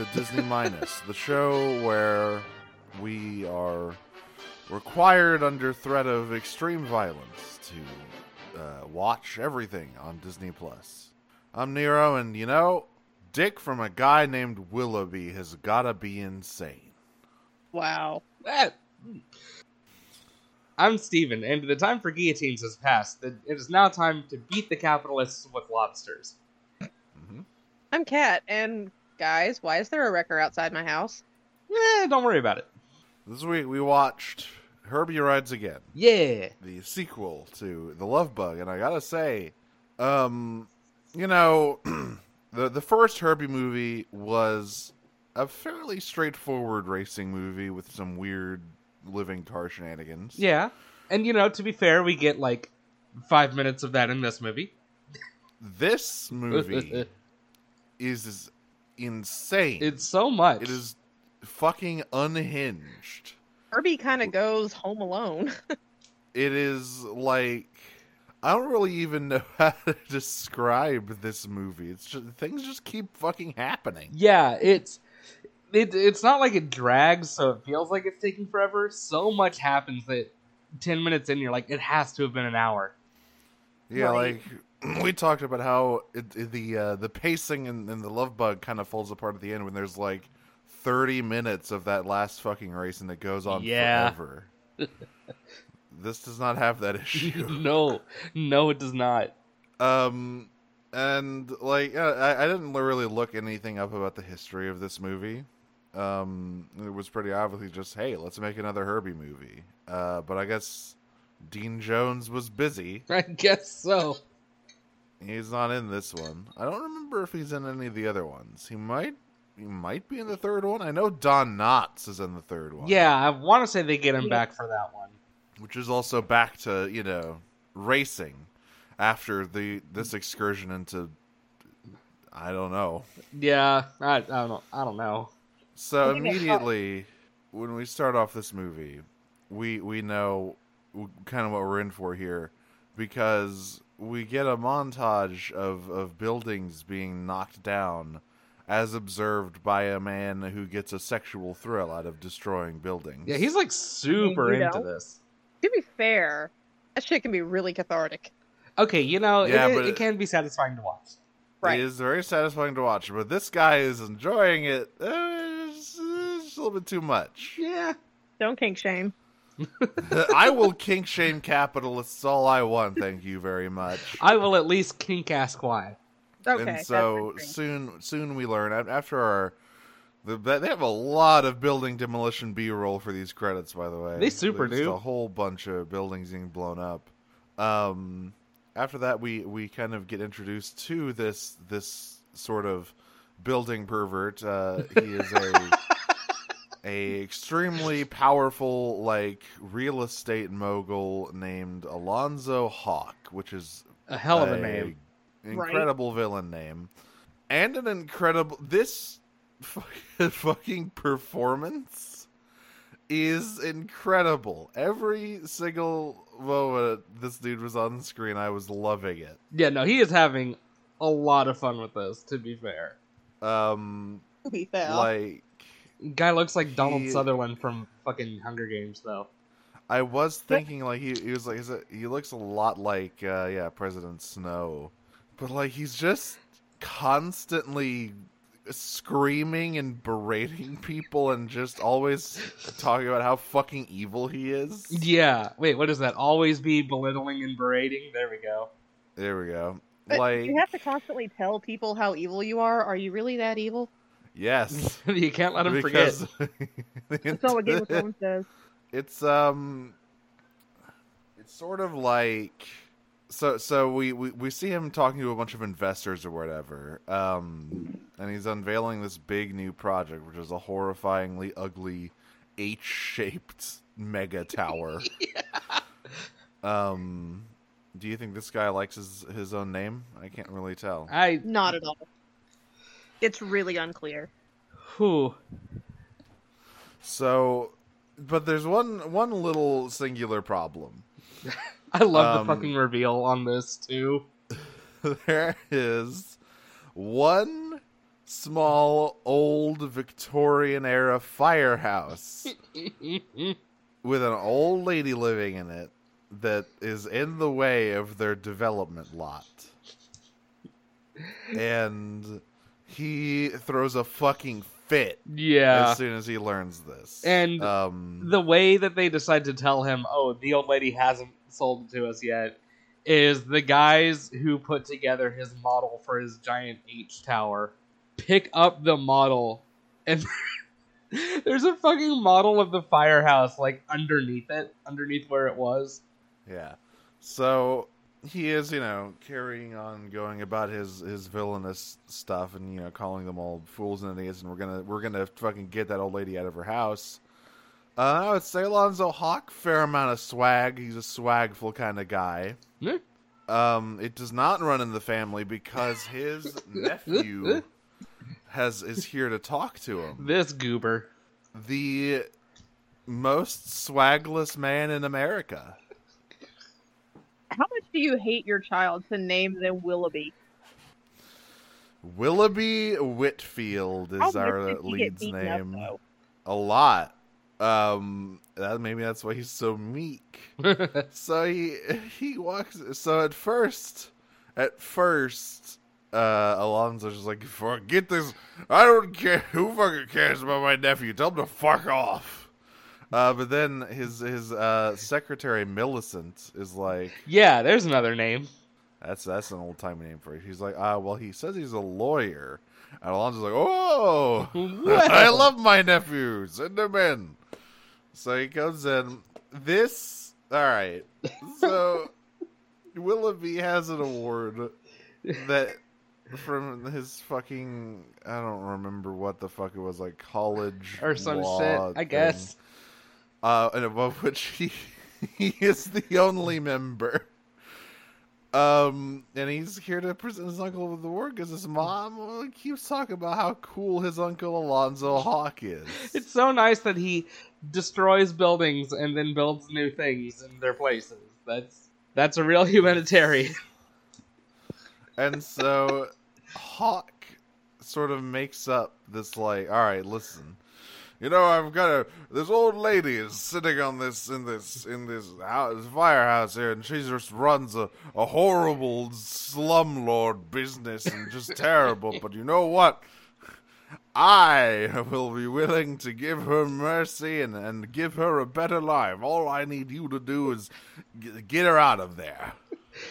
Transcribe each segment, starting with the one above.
to Disney Minus, the show where we are required under threat of extreme violence to uh, watch everything on Disney Plus. I'm Nero, and you know, Dick from a guy named Willoughby has gotta be insane. Wow. Eh. I'm Steven, and the time for guillotines has passed. It it is now time to beat the capitalists with lobsters. I'm Kat, and guys, why is there a wrecker outside my house? Eh, don't worry about it. This week we watched Herbie Rides Again. Yeah. the sequel to The Love Bug, and I gotta say, um, you know, the the first Herbie movie was a fairly straightforward racing movie with some weird living car shenanigans. Yeah. And you know, to be fair, we get like five minutes of that in this movie. This movie is insane. it's so much. it is fucking unhinged. Herbie kind of goes home alone. It is like I don't really even know how to describe this movie. It's just things just keep fucking happening. Yeah, it's it, it's not like it drags, so it feels like it's taking forever. So much happens that ten minutes in, you're like, it has to have been an hour. Yeah, Right. like we talked about how it, it- the uh, the pacing in, in the Love Bug kind of falls apart at the end when there's like thirty minutes of that last fucking race and it goes on Yeah. forever. this does not have that issue. no, no, it does not. um, and like I, I didn't really look anything up about the history of this movie. Um, it was pretty obviously just hey, let's make another Herbie movie. Uh, but I guess Dean Jones was busy. I guess so. He's not in this one. I don't remember if he's in any of the other ones. He might. He might be in the third one. I know Don Knotts is in the third one. Yeah, I want to say they get him Yeah. back for that one. which is also back to you know racing after the this excursion into I don't know. Yeah, I, I don't know. I don't know. So I think it immediately when we start off this movie, we we know kind of what we're in for here because we get a montage of of buildings being knocked down as observed by a man who gets a sexual thrill out of destroying buildings. Yeah, he's like super You into know? this. to be fair, that shit can be really cathartic. Okay, you know, Yeah, it, but it, it- can be satisfying to watch. Right. It is very satisfying to watch, but this guy is enjoying it. Uh, it's, it's a little bit too much. Yeah. Don't kink shame. I will kink shame capitalists all I want. Thank you very much. I will at least kink ask why. Okay. and so soon, soon we learn after our. The, they have a lot of building demolition B-roll for these credits, by the way. They super There's do. A whole bunch of buildings being blown up. Um, after that, we we kind of get introduced to this this sort of building pervert. Uh, he is a a extremely powerful like real estate mogul named Alonzo Hawk, which is A hell of a name. incredible villain name, and an incredible this fucking- fucking performance is incredible. Every single moment this dude was on screen, I was loving it. Yeah, no, he is having a lot of fun with this. To be fair, Um, To be fair. like guy looks like Donald He- Sutherland from fucking Hunger Games, though. I was thinking, like he, he was like, is it, he looks a lot like, uh, yeah, President Snow, but like he's just constantly screaming and berating people and just always talking about how fucking evil he is. Yeah. Wait, what is that? Always be belittling and berating. There we go. There we go. But like, you have to constantly tell people how evil you are. Are you really that evil? Yes, you can't let him forget. That's not what Game of Thrones does. it's um it's sort of like so so we, we we see him talking to a bunch of investors or whatever um and he's unveiling this big new project which is a horrifyingly ugly h-shaped mega tower um do you think this guy likes his his own name i can't really tell I. Not at all. It's really unclear. Whew. so but there's one one little singular problem I love Um, the fucking reveal on this too. there is one small old Victorian era firehouse with an old lady living in it that is in the way of their development lot. And he throws a fucking fit yeah. as soon as he learns this. And um the way that they decide to tell him, oh, the old lady hasn't sold it to us yet, is the guys who put together his model for his giant H tower pick up the model and there's a fucking model of the firehouse like underneath it, underneath where it was. Yeah. So he is, you know, carrying on going about his his villainous stuff and you know calling them all fools and idiots and we're gonna we're gonna fucking get that old lady out of her house. Uh, I would say Alonzo Hawk, fair amount of swag. He's a swagful kind of guy. Yeah. Um, it does not run in the family because his nephew has is here to talk to him. This goober. The most swagless man in America. How much do you hate your child to name them Willoughby? Willoughby Whitfield is much our did lead's beaten up, name. A lot. Um, that maybe that's why he's so meek. so he he walks. So at first, at first, uh, Alonzo's just like, forget this. I don't care. Who fucking cares about my nephew? Tell him to fuck off. Uh, but then his his uh, secretary Millicent is like, yeah, there's another name. that's that's an old time name for it. He's like, ah, well, he says he's a lawyer. And Alonzo's like, oh, I love my nephew. Send him in. So he comes in. This, all right. So Willoughby has an award that from his fucking, I don't remember what the fuck it was, like college Or some shit, I guess. Uh, and above which he he is the only member. Um, and he's here to present his uncle with the award because his mom keeps talking about how cool his uncle Alonzo Hawk is. It's so nice that he destroys buildings and then builds new things in their places. That's that's a real humanitarian. and so Hawk sort of makes up this like, all right, listen. You know, I've got a this old lady is sitting on this in this in this house, firehouse here, and she just runs a, a horrible slumlord business and just terrible. But you know what? I will be willing to give her mercy and, and give her a better life. All I need you to do is g- get her out of there.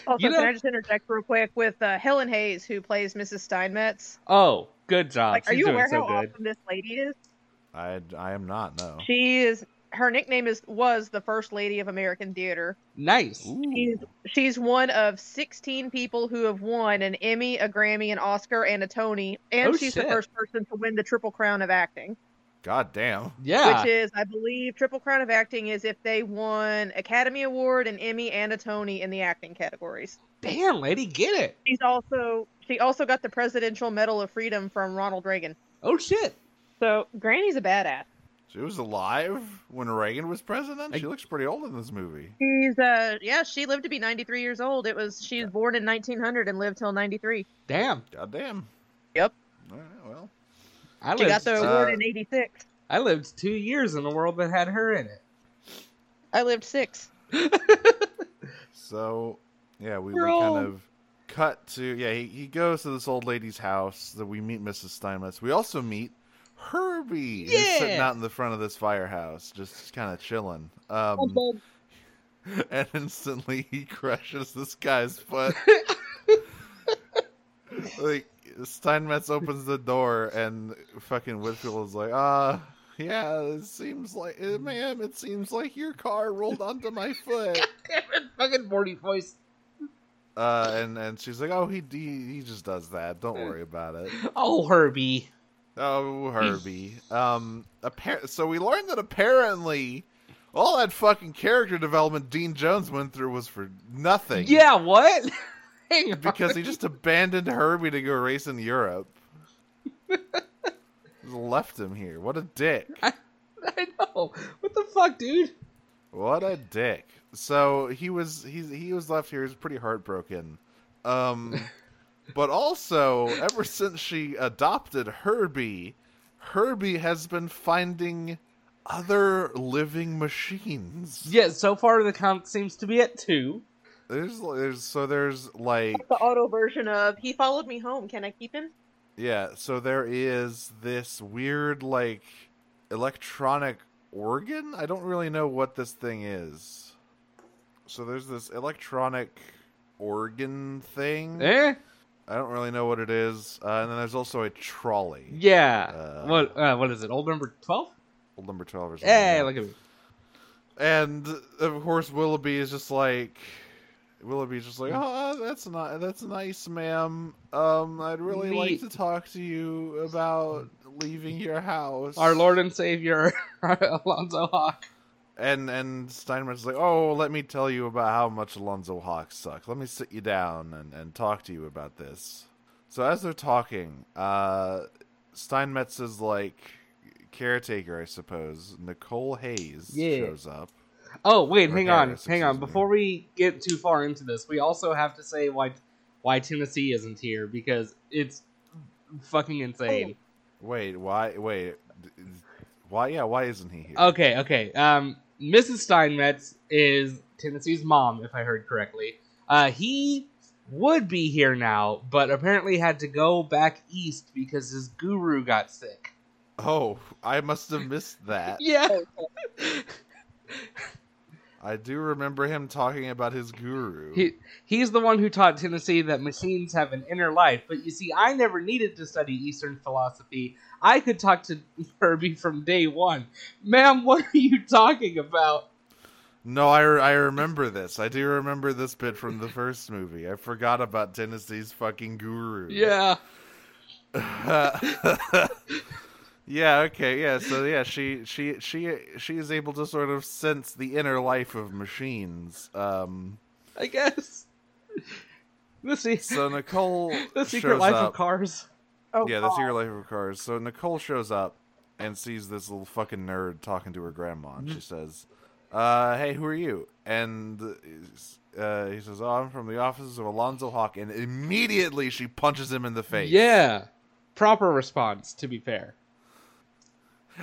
Also, You know- can I just interject real quick with uh, Helen Hayes, who plays Mrs. Steinmetz? Oh, good job. Like, are She's you doing aware so how good. awesome this lady is? I, I am not, no. She is. Her nickname is was the First Lady of American Theater. Nice. She's she's one of 16 people who have won an Emmy, a Grammy, an Oscar, and a Tony, and Oh, she's shit. the first person to win the Triple Crown of acting. God damn. Yeah. Which is, I believe, Triple Crown of acting is if they won Academy Award, an Emmy, and a Tony in the acting categories. Damn, lady, get it. She's also she also got the Presidential Medal of Freedom from Ronald Reagan. Oh shit. So Granny's a badass. She was alive when Reagan was president. She looks pretty old in this movie. She's uh yeah, she lived to be 93 years old. It was she was born in 1900 and lived till 93. Damn. God damn. Yep. All right, well, I She got lived. the uh, award in 86. I lived two years in a world that had her in it. I lived 6. so yeah, we, we kind of cut to yeah. He, he goes to this old lady's house. That we meet Mrs. Steinmetz. We also meet Herbie, is sitting out in the front of this firehouse, just kind of chilling. Um, and instantly he crushes this guy's foot. like Steinmetz opens the door and fucking Whitfield is like, ah, yeah, it seems like, eh, ma'am, it seems like your car rolled onto my foot. Fucking Morty voice. Uh, and and she's like, oh, he he, he just does that. Don't worry about it. Oh, Herbie. Oh, Herbie. Um, appar- so we learned that apparently all that fucking character development Dean Jones went through was for nothing. Yeah, what? Because he just abandoned Herbie to go race in Europe. Left him here. What a dick. I know. What the fuck, dude? What a dick. So he was he he was left here. He was pretty heartbroken. Um, but also, ever since she adopted Herbie, Herbie has been finding other living machines. Yeah, so far the count seems to be at two. There's, there's, so there's like, The auto version of he followed me home. Can I keep him? yeah, so there is this weird like electronic organ. I don't really know what this thing is. So there's this electronic organ thing. Eh? I don't really know what it is. Uh, and then there's also a trolley. Yeah. Uh, what? Uh, what is it? Old number twelve? Old number 12 or something. Hey, look at me. And of course, Willoughby is just like, Willoughby's just like, oh, that's not that's nice, ma'am. Um, I'd really like to talk to you about leaving your house. Our Lord and Savior, Alonzo Hawk. And and Steinmetz is like, oh, let me tell you about how much Alonzo Hawk sucks. Let me sit you down and, and talk to you about this. So as they're talking, uh, is like caretaker, I suppose, Nicole Hayes Yeah. shows up. Oh wait, Or hang on, hang on. me. Before we get too far into this, we also have to say why why Tennessee isn't here because it's fucking insane. Wait, why? Wait, why? Yeah, why isn't he here? Okay, okay. Um, Mrs. Steinmetz is Tennessee's mom, if I heard correctly. Uh, he would be here now, but apparently had to go back east because his guru got sick. Oh, I must have missed that. Yeah. I do remember him talking about his guru. He he's the one who taught Tennessee that machines have an inner life. But you see, I never needed to study Eastern philosophy. I could talk to Herbie from day one. Ma'am, what are you talking about? No, I, I remember this. I do remember this bit from the first movie. I forgot about Tennessee's fucking guru. Yeah. yeah, okay, yeah. So yeah, she she she she is able to sort of sense the inner life of machines. Um I guess. The, se- so Nicole the secret shows life up. of cars. Oh, yeah, the God. secret life of cars. So Nicole shows up and sees this little fucking nerd talking to her grandma. And Mm-hmm. she says, uh, "Hey, who are you?" And uh, he says, "Oh, I'm from the offices of Alonzo Hawk." And immediately she punches him in the face. Yeah. Proper response, to be fair.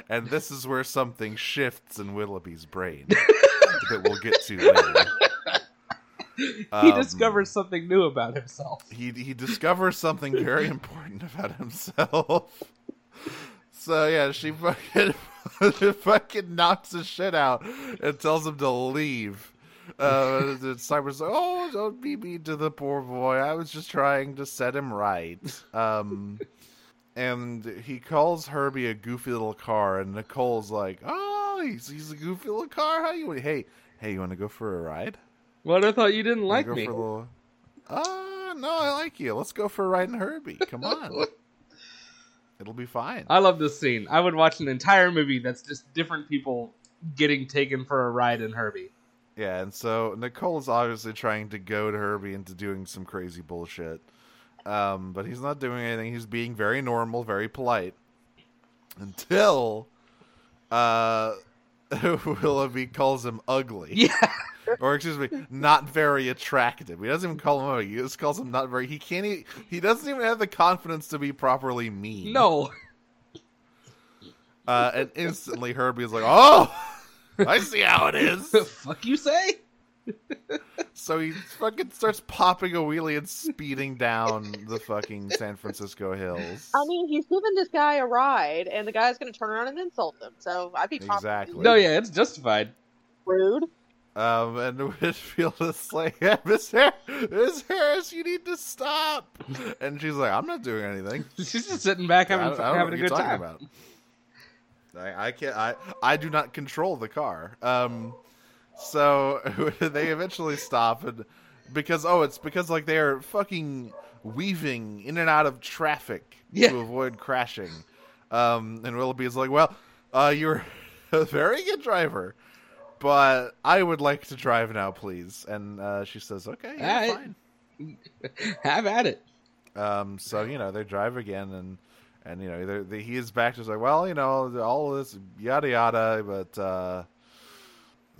And this is where something shifts in Willoughby's brain that we'll get to later. he Um, discovers something new about himself. he he discovers something very important about himself. So yeah, she fucking fucking knocks his shit out and tells him to leave. Uh, Cyber's like, "Oh, don't be mean to the poor boy. I was just trying to set him right." Um, and he calls Herbie a goofy little car, and Nicole's like, "Oh, he's he's a goofy little car. How you? Hey, hey, you want to go for a ride?" What I thought you didn't like go me. Little... Uh, no, I like you. Let's go for a ride in Herbie. Come on. It'll be fine. I love this scene. I would watch an entire movie that's just different people getting taken for a ride in Herbie. Yeah, and so Nicole is obviously trying to goad Herbie into doing some crazy bullshit. Um, but he's not doing anything. He's being very normal, very polite. Until uh Willoughby calls him ugly. Yeah. or excuse me, not very attractive. He doesn't even call him ugly. He just calls him not very. He can't. e he doesn't even have the confidence to be properly mean. No. Uh, and instantly Herbie is like, "Oh, I see how it is." Fuck you say? So he fucking starts popping a wheelie and speeding down the fucking San Francisco hills. I mean, he's giving this guy a ride, and the guy's going to turn around and insult him. So I'd be probably Exactly. No, yeah, it's justified. rude. Um, and Whitfield is like, yeah, Miss, Har- Miss Harris, you need to stop. And she's like, I'm not doing anything. She's just sitting back having, I don't, I don't know having what a you're good time. about. I, I can't. I I do not control the car. Um, so they eventually stop and because oh, it's because like they're fucking weaving in and out of traffic Yeah. to avoid crashing. Um, and Willoughby is like, well, uh, you're a very good driver. But I would like to drive now, please. And uh, she says, "Okay, yeah, Alright. fine." Have at it. Um, so you know they drive again, and and you know they, he is back to like, well, you know, all this yada yada, but uh,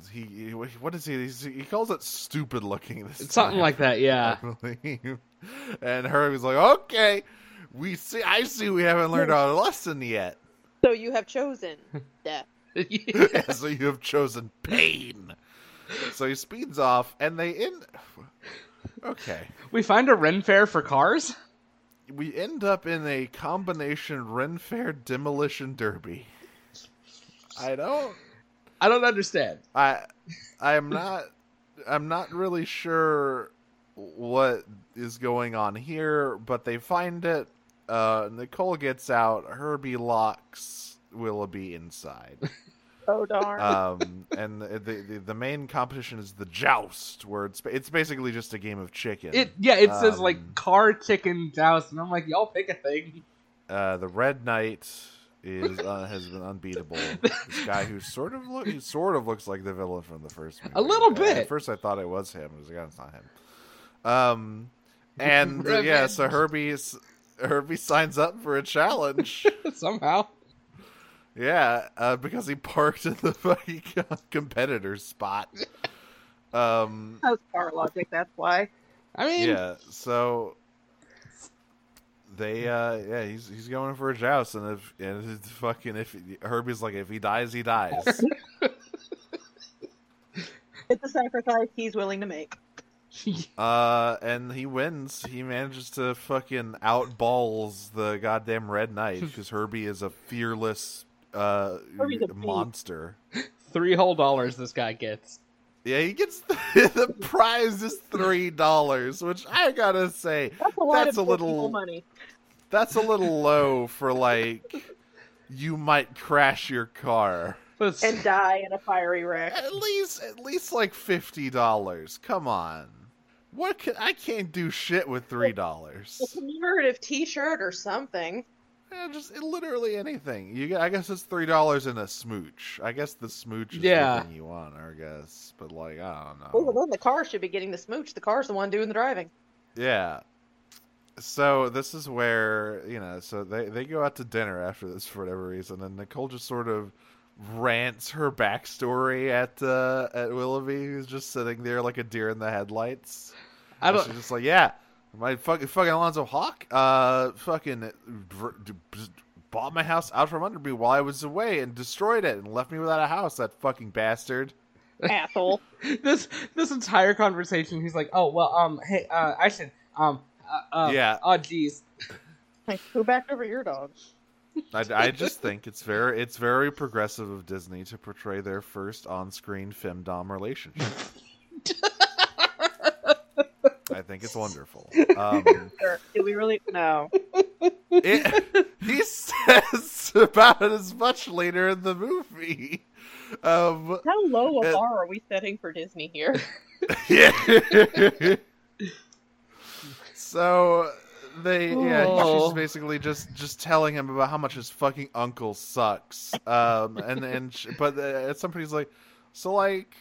he, he what is he? He's, he calls it stupid looking. This It's something like that, yeah. I believe. And Herbie's like, okay, we see. I see. We haven't learned our lesson yet. So you have chosen death. Yeah, so you have chosen pain. So he speeds off, and they end. Okay, we find a Ren fair for cars. we end up in a combination Ren Fair demolition derby. I don't. I don't understand. I. I'm not. I'm not really sure what is going on here, but they find it. Uh, Nicole gets out. Herbie locks Willoughby inside. Oh darn. um, and the, the the main competition is the joust, where it's it's basically just a game of chicken. It yeah, it says like Um, car chicken joust, and I'm like, y'all pick a thing. uh, the Red Knight is uh, has been unbeatable. this guy who sort of look he sort of looks like the villain from the first movie. A little Uh, bit. At first, I thought it was him. I was like, "Oh, it's not him. Um, and uh, yeah, so Revenge. Herbie's Herbie signs up for a challenge. Somehow. Yeah, uh, because he parked in the fucking competitor's spot. Um, That's car logic. That's why. I mean, yeah, so they, uh, yeah, he's he's going for a joust, and if and it's fucking if Herbie's like, if he dies, he dies. It's a sacrifice he's willing to make. uh, and he wins. He manages to fucking outballs the goddamn Red Knight because Herbie is a fearless uh a monster. three whole dollars this guy gets. Yeah, he gets the, the prize is three dollars, which I gotta say That's a That's a little- little money. that's a little low for like you might crash your car. But it's- And die in a fiery wreck. At least at least like fifty dollars. Come on. What can I can't do shit with three dollars. A commemorative T-shirt or something. Yeah, just literally anything. You get- I guess it's three dollars in a smooch. I guess the smooch is Yeah. the thing you want, I guess. But like I don't know. Well, then the car should be getting the smooch. The car's the one doing the driving. Yeah. So this is where you know. So they they go out to dinner after this for whatever reason, and Nicole just sort of rants her backstory at uh, at Willoughby, who's just sitting there like a deer in the headlights. I don't. She's just like, yeah, my fucking fucking Alonzo Hawk, uh, fucking bought my house out from under me while I was away and destroyed it and left me without a house. That fucking bastard. Asshole. This this entire conversation, he's like, oh well, um, hey, uh, I should, um, uh, uh Yeah. oh jeez, Like, who backed over your dog? I, I just think it's very it's very progressive of Disney to portray their first on-screen femdom relationship. I think it's wonderful. Um, Sure. Did we really? No. it, he says about it as much later in the movie. Um, How low a Uh, bar are we setting for Disney here? yeah. so they yeah Oh. she's basically just just telling him about how much his fucking uncle sucks um and and sh but uh, at some point he's like so like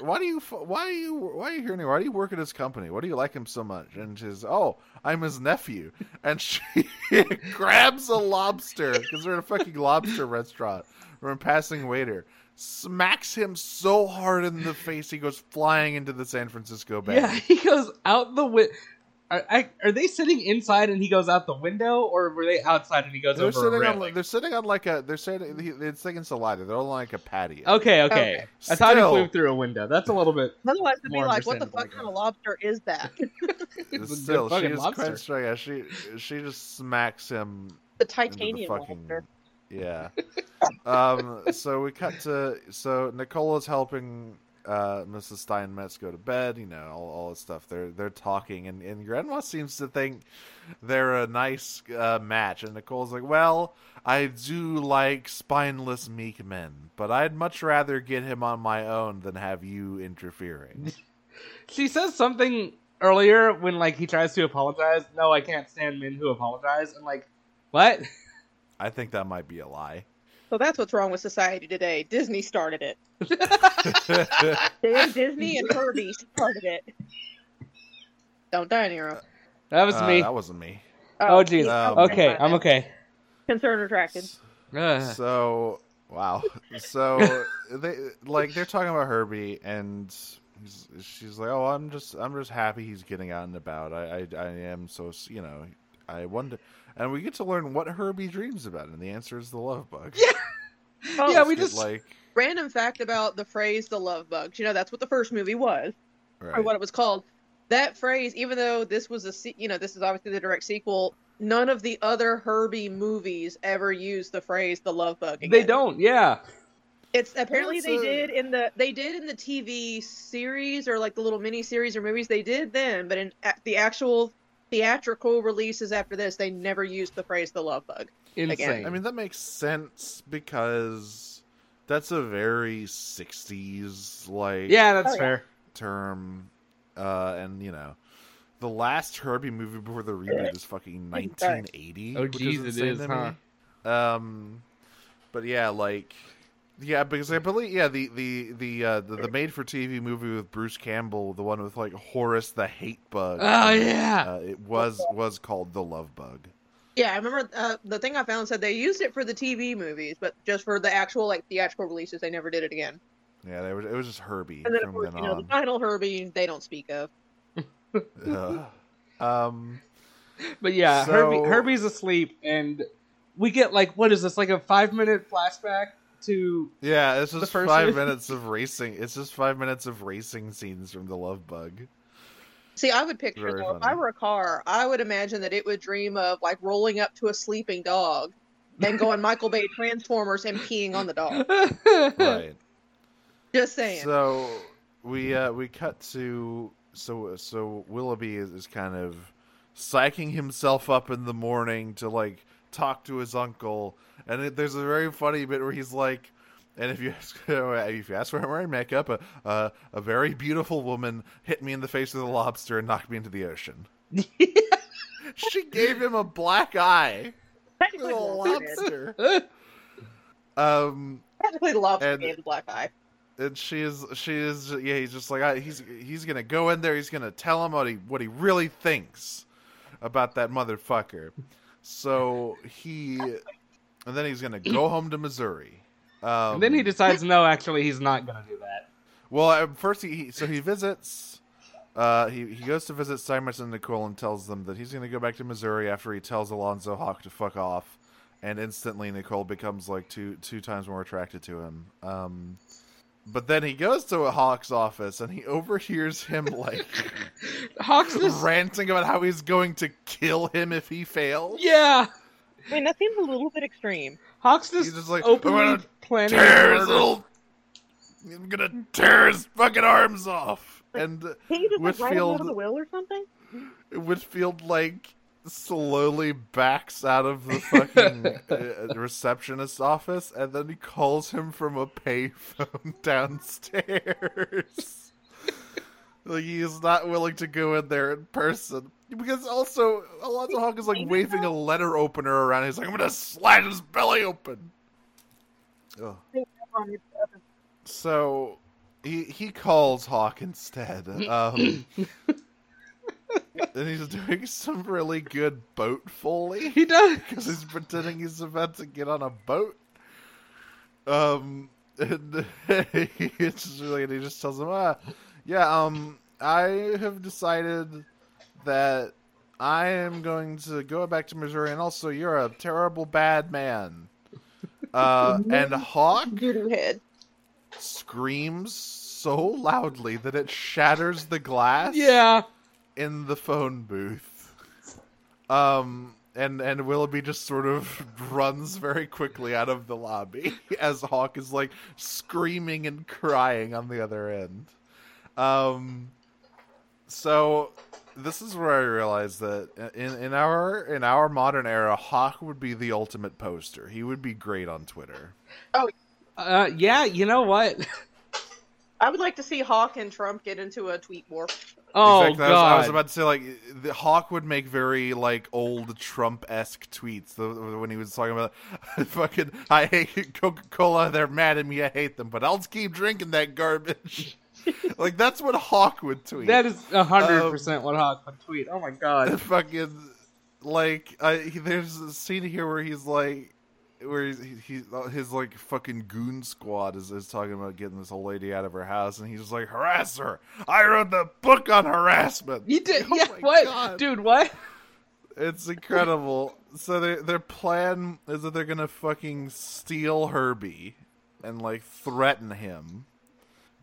why do you why are you why are you here anymore why do you work at his company? Why do you like him so much? And she's oh i'm his nephew. And she grabs a lobster because they're in a fucking lobster restaurant. From a passing waiter. Smacks him so hard in the face he goes flying into the san francisco bay. Yeah, he goes out the window. Are, I, are they sitting inside and he goes out the window, or were they outside and he goes they're over a sitting on railing? like, they're sitting on like a they're sitting it's thinking Salida. They're on like a patio. Okay, okay. Okay. I thought he flew through a window. That's a little bit. Otherwise, it'd be like, what the fuck kind of lobster is that? It's a Still, good she fucking is lobster. quite strong. Yeah, she she just smacks him the into the titanium fucking lobster. yeah. um. So we cut to so Nicola's helping uh Mrs. Steinmetz go to bed. You know all all this stuff. They're they're talking, and and Grandma seems to think they're a nice uh, match. And Nicole's like, well. I do like spineless meek men, but I'd much rather get him on my own than have you interfering. She says something earlier when like he tries to apologize. No, I can't stand men who apologize. And like, what? I think that might be a lie. So that's what's wrong with society today. Disney started it. Damn Disney and Herbie started it. Don't die, Nero. That was Uh, me. That wasn't me. Oh, geez. Um, okay, I'm okay. Concern retracted. Ugh. So wow. So they like they're talking about Herbie, and she's like, "Oh, I'm just I'm just happy he's getting out and about. I I, I am so you know I wonder." And we get to learn what Herbie dreams about, and the answer is the love bug. Yeah. Oh, Yeah, we just- like random fact about the phrase "the love bugs." You know, that's what the first movie was, or what it was called. That phrase, even though this was a, you know, this is obviously the direct sequel. None of the other Herbie movies ever used the phrase "the love bug." Again. They don't. Yeah. It's apparently That's they a- did in the they did in the TV series or like the little mini series or movies they did then, but in the actual theatrical releases after this, they never used the phrase "the love bug." Insane. I mean, that makes sense because that's a very '60s like yeah, that's Oh, yeah. fair. term, uh, and you know, the last Herbie movie before the reboot is fucking 1980. Oh, which geez, it is, to huh? me. Um, but yeah, like, yeah, because I believe, yeah, the the the uh, the, the made-for-TV movie with Bruce Campbell, the one with like Horace the Hate Bug. Oh, yeah. uh, it was was called the Love Bug. Yeah, I remember uh, the thing I found said they used it for the TV movies, but just for the actual like theatrical releases, they never did it again. Yeah, they were, it was just Herbie And then of from course, then you know, the on. final Herbie they don't speak of. Ugh. um, But yeah, So- Herbie Herbie's asleep, and we get like what is this? Like a five minute flashback to yeah, it's The just five movie? minutes of racing. It's just five minutes of racing scenes from the Love Bug. See, I would picture Very though, if. I were a car, I would imagine that it would dream of like rolling up to a sleeping dog and going Michael Bay Transformers and peeing on the dog. Right. Just saying. So we uh, we cut to so so Willoughby is, is kind of psyching himself up in the morning to like talk to his uncle, and it, there's a very funny bit where he's like. And if you ask, if you ask where I'm wearing makeup, a, a a very beautiful woman hit me in the face with a lobster and knocked me into the ocean. She gave him a black eye with a lobster lobster. Um, Technically, the lobster And- gave the black eye. and she is she is yeah he's just like I, he's he's gonna go in there he's gonna tell him what he what he really thinks about that motherfucker so he and then he's gonna go home to missouri um, and then he decides, no, actually, he's not gonna do that. well at first he, he so he visits uh, he, he goes to visit Simonson and Nicole and tells them that he's going to go back to Missouri after he tells Alonzo Hawk to fuck off, and instantly Nicole becomes like two two times more attracted to him. Um, but then he goes to a Hawk's office and he overhears him like Hawks just ranting about how he's going to kill him if he fails. yeah, I mean, that seems a little bit extreme. Hawks He's just, just like, openly "I'm gonna planning tear his little. I'm gonna tear his fucking arms off. And Can you just like, write it out of the will or something? Whitfield like slowly backs out of the fucking uh, receptionist's office, and then he calls him from a payphone downstairs. like he is not willing to go in there in person because also Alonzo Hawk is like waving a letter opener around. He's like, "I'm gonna slash his belly open." Ugh. So he he calls Hawk instead. Um, and he's doing some really good boat foley He does. because he's pretending he's about to get on a boat. Um, and it's just like he just tells him, "Ah, yeah, um, I have decided that I am going to go back to Missouri, and also you're a terrible bad man." Uh, and Hawk Voodoo head. screams so loudly that it shatters the glass Yeah. In the phone booth. Um and and Willoughby just sort of runs very quickly out of the lobby as Hawk is like screaming and crying on the other end. Um so this is where I realized that in, in our in our modern era, Hawk would be the ultimate poster. He would be great on Twitter. Uh, yeah. You know what? I would like to see Hawk and Trump get into a tweet war. Oh Exactly. I was, god. I was about to say like the Hawk would make very like old Trump esque tweets the, when he was talking about fucking I hate Coca Cola. They're mad at me. I hate them, but I'll just keep drinking that garbage. like that's what Hawk would tweet. That is a hundred Um, percent what Hawk would tweet. Oh my god. fucking like I, he- there's a scene here where he's like where he's, he, he his like fucking goon squad is, is talking about getting this old lady out of her house, and he's just like harass her. I wrote the book on harassment. You did? Oh yeah. What, God. dude? What? It's incredible. so their their plan is that they're gonna fucking steal Herbie and like threaten him.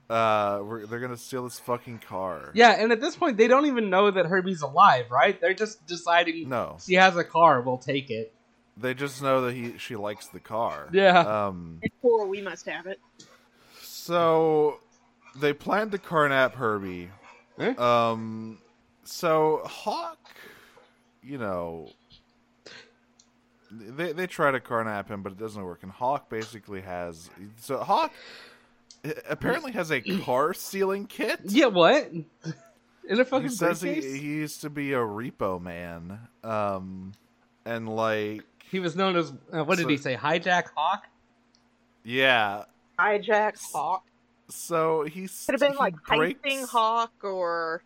Uh, we're, they're gonna steal this fucking car. Yeah, and at this point, they don't even know that Herbie's alive, right? They're just deciding No, she has a car, we'll take it. They just know that he she likes the car. Yeah. Um. It's poor, we must have it. So they plan to carnap Herbie. Eh? Um. So Hawk, you know, they they try to carnap him, but it doesn't work. And Hawk basically has so Hawk apparently has a car stealing kit. Yeah, what? In a fucking he says he, he used to be a repo man. Um, and like He was known as uh, what did So- he say? Hijack Hawk. yeah. Hijack Hawk. So he Could have been like breaks- Heisting Hawk or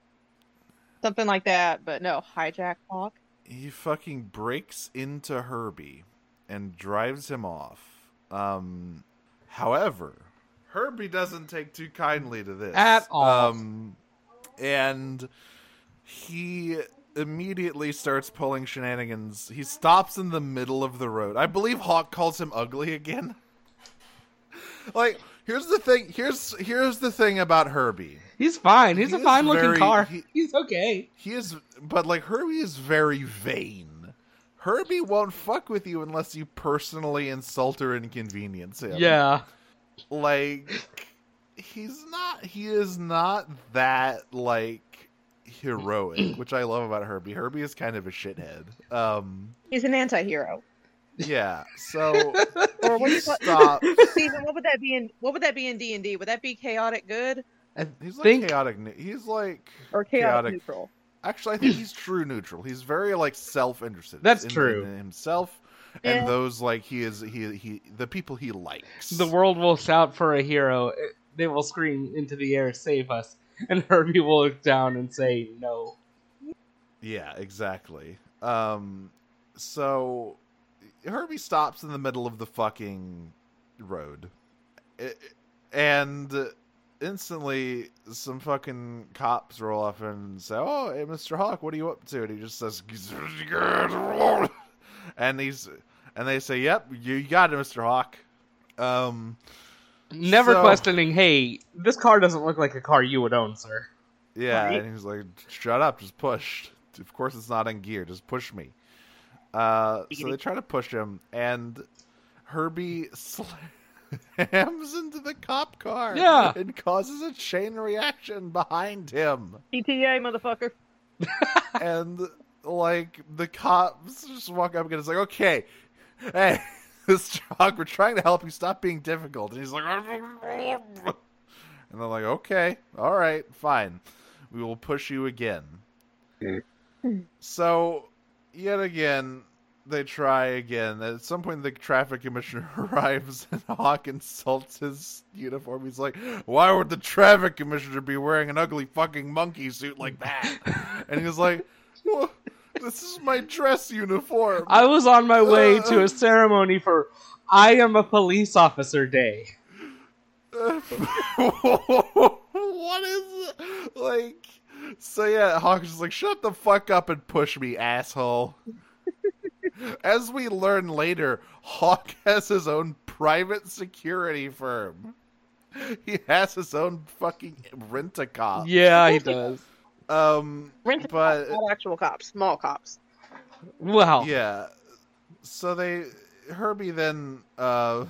something like that, but no, Hijack Hawk. he fucking breaks into Herbie and drives him off. Um, however, Herbie doesn't take too kindly to this At all. Um, and he immediately starts pulling shenanigans. He stops in the middle of the road. I believe Hawk calls him ugly again. like, here's the thing. Here's here's the thing about Herbie. He's fine. He's He a fine looking very- car. he- He's okay. He is, but like Herbie is very vain. Herbie won't fuck with you unless you personally insult or inconvenience him. Yeah. like he's not. He is not that like heroic, which I love about Herbie. Herbie is kind of a shithead. Um, He's an anti-hero. yeah. So Or what, he what, stops. Steven, what would that be in what would that be in D and D? Would that be chaotic good I He's like think chaotic. He's like or chaotic, Chaotic. neutral? Actually, I think he's true neutral. He's very like self-interested. That's in, true. in himself Yeah. and those like he is he he the people he likes. the world will shout for a hero. They will scream into the air, "Save us!" And Herbie will look down and say, "No." Yeah, exactly. Um, so Herbie stops in the middle of the fucking road, and instantly some fucking cops roll up and say, "Oh, hey, Mr. Hawk, what are you up to?" And he just says, and he's and they say, "Yep, you got it, Mr. Hawk." Um, Never So- questioning, "Hey, this car doesn't look like a car you would own, sir." Yeah, Right. and he's like, "Shut up, just push." Of course, it's not in gear. Just push me. Uh, so they try to push him, and Herbie slams into the cop car. Yeah. and causes a chain reaction behind him, PTA, motherfucker. and like the cops just walk up and it's like, "Okay, hey." Mr. Hawk, we're trying to help you. Stop being difficult. And he's like, and they're like, okay, all right, fine. We will push you again. So, yet again, they try again. At some point, the traffic commissioner arrives and Hawk insults his uniform. He's like, Why would the traffic commissioner be wearing an ugly fucking monkey suit like that? and he's like, well, This is my dress uniform. I was on my way to a uh, ceremony for "I am a police officer" day. what is it? Like, so yeah, Hawk's just like, shut the fuck up and push me, asshole. As we learn later, Hawk has his own private security firm. He has his own fucking rent a cop. Yeah, he does. Um, Rent but not actual cops, small cops. Well, yeah. So they Herbie then uh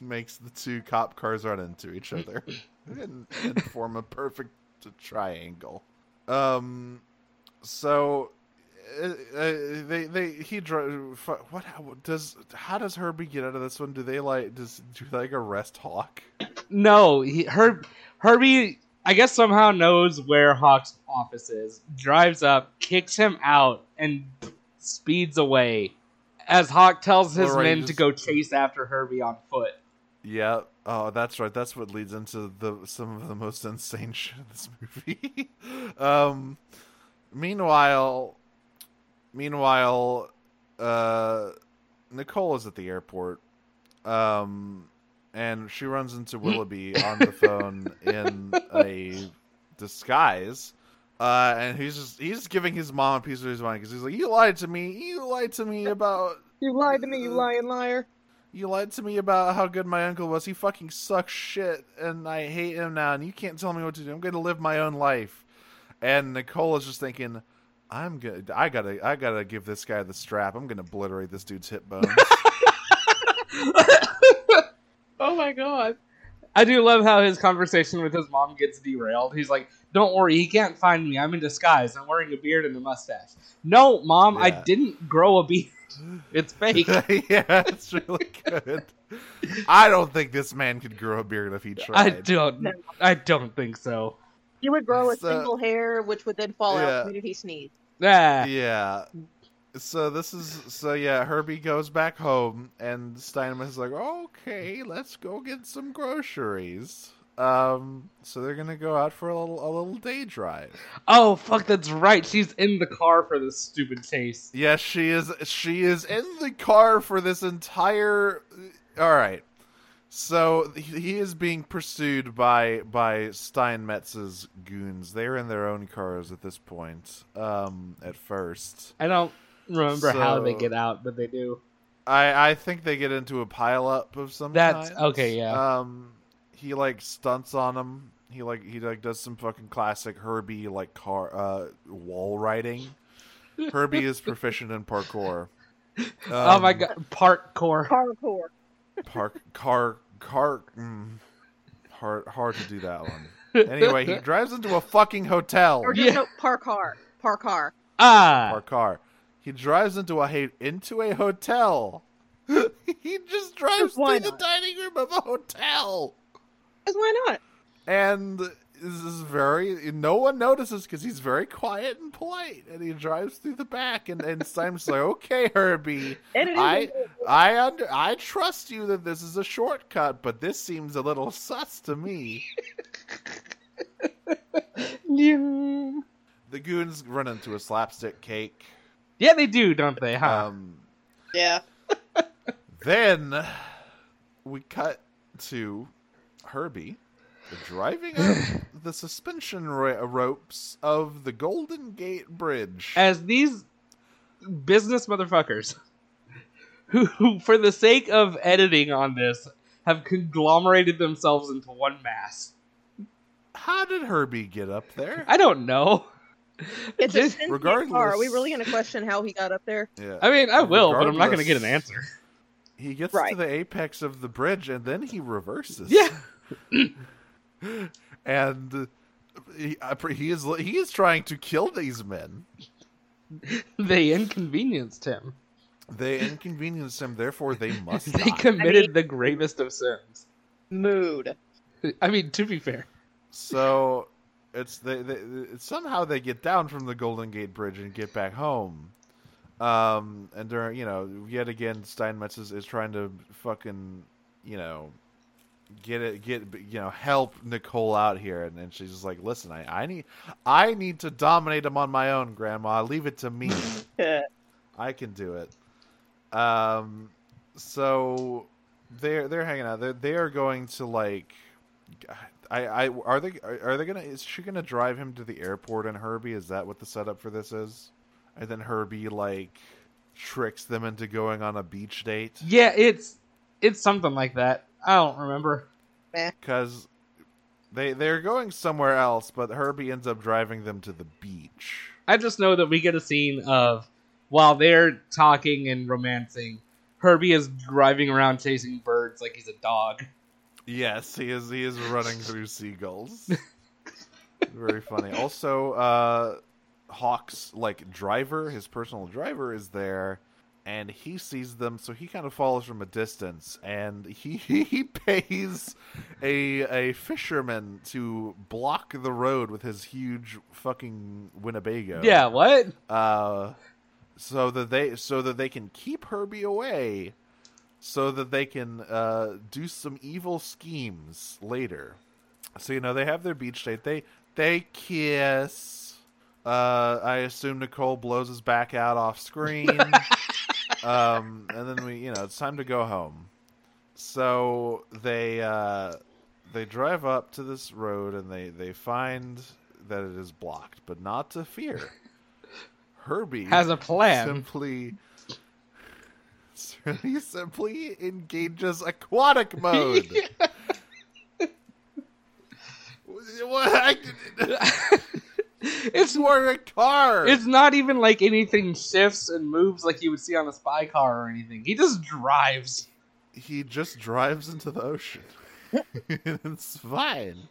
makes the two cop cars run into each other and, and form a perfect triangle. Um so uh, uh, they they he dri- fu- what how, does how does Herbie get out of this one? Do they like does do they like arrest Hawk? no, he, Herb, Herbie, I guess somehow knows where Hawk's office is. Drives up, kicks him out, and speeds away. As Hawk tells his Alright, men just- to go chase after Herbie on foot. Yeah. Oh, that's right. That's what leads into the some of the most insane shit in this movie. um, meanwhile, meanwhile, uh, Nicole is at the airport, um, and she runs into Willoughby on the phone in a disguise. Uh, and he's just he's giving his mom a piece of his mind because he's like, "You lied to me. You lied to me about You lied to me, you lying liar. you lied to me about how good my uncle was. He fucking sucks shit, and I hate him now. And you can't tell me what to do. I'm going to live my own life." And Nicole is just thinking, "I'm gonna, I gotta, I gotta give this guy the strap. I'm gonna obliterate this dude's hip bones." Oh my god. I do love how his conversation with his mom gets derailed. He's like, "Don't worry, he can't find me. I'm in disguise. I'm wearing a beard and a mustache." No, mom, I didn't grow a beard. It's fake. yeah, it's really good. I don't think this man could grow a beard if he tried. I don't. I don't think so. He would grow a So- single hair, which would then fall Yeah. out the minute he sneezed. Yeah. Yeah. So this is so yeah. Herbie goes back home, and Steinmetz is like, "Okay, let's go get some groceries." Um, so they're gonna go out for a little a little day drive. Oh fuck, that's right. She's in the car for this stupid chase. Yes, she is. She is in the car for this entire. All right. So he he is being pursued by by Steinmetz's goons. They're in their own cars at this point. Um, at first, I don't remember how they get out, but they do. I I think they get into a pileup of some That's- kind. okay, yeah. Um, he like stunts on them. He like he like does some fucking classic Herbie like car uh wall riding. Herbie is proficient in parkour. oh my Um, god, parkour. Parkour. park car car mm, hard hard to do that one anyway he drives into a fucking hotel Or just Yeah. no, parkour. Parkour. Ah, park car he drives into a into a hotel he just drives Why through the dining room of a hotel Because why not? and this is very no one notices because he's very quiet and polite and he drives through the back and and Simon's like okay Herbie And it is I I under I trust you that this is a shortcut, but this seems a little sus to me. yeah, The goons run into a slapstick cake. They do, don't they? Huh? Um, yeah. then we cut to Herbie driving up the suspension ro- ropes of the Golden Gate Bridge. As these business motherfuckers, who, who, for the sake of editing on this, have conglomerated themselves into one mass. How did Herbie get up there? I don't know. It's a Just- sentient car. Are we really going to question how he got up there? Yeah. I mean, I will, but I'm not going to get an answer. He gets Right. to the apex of the bridge and then he reverses. Yeah. and he, he is he is trying to kill these men. They inconvenienced him. They inconvenienced him, therefore they must They die. committed the gravest of sins. Mood. I mean, to be fair. so it's they, they it's, somehow they get down from the Golden Gate Bridge and get back home. Um, and during you know yet again Steinmetz is, is trying to fucking you know get it get you know help Nicole out here and, and she's just like listen I, I need I need to dominate him on my own grandma leave it to me I can do it. Um, so they're they're hanging out. They're they are going to like. I, I are they are, are they gonna is she gonna drive him to the airport and Herbie is that what the setup for this is and then Herbie like tricks them into going on a beach date Yeah, it's it's something like that. I don't remember. because they they're going somewhere else but Herbie ends up driving them to the beach I just know that we get a scene of while they're talking and romancing, Herbie is driving around chasing birds like he's a dog. Yes, he is. He is running through seagulls. Very funny. Also, uh, Hawk's like driver, his personal driver, is there, and he sees them, so he kind of follows from a distance, and he he pays a a fisherman to block the road with his huge fucking Winnebago. Yeah, what? Uh, so that they so that they can keep Herbie away, so that they can uh, do some evil schemes later. So you know they have their beach date. They they kiss. Uh, I assume Nicole blows his back out off screen. um, and then we, you know, it's time to go home. So they uh, they drive up to this road and they they find that it is blocked, but not to fear. Herbie Has a plan. simply he simply engages aquatic mode. What? It's more a car. it's not even like anything shifts and moves like you would see on a spy car or anything. He just drives. he just drives into the ocean. it's fine.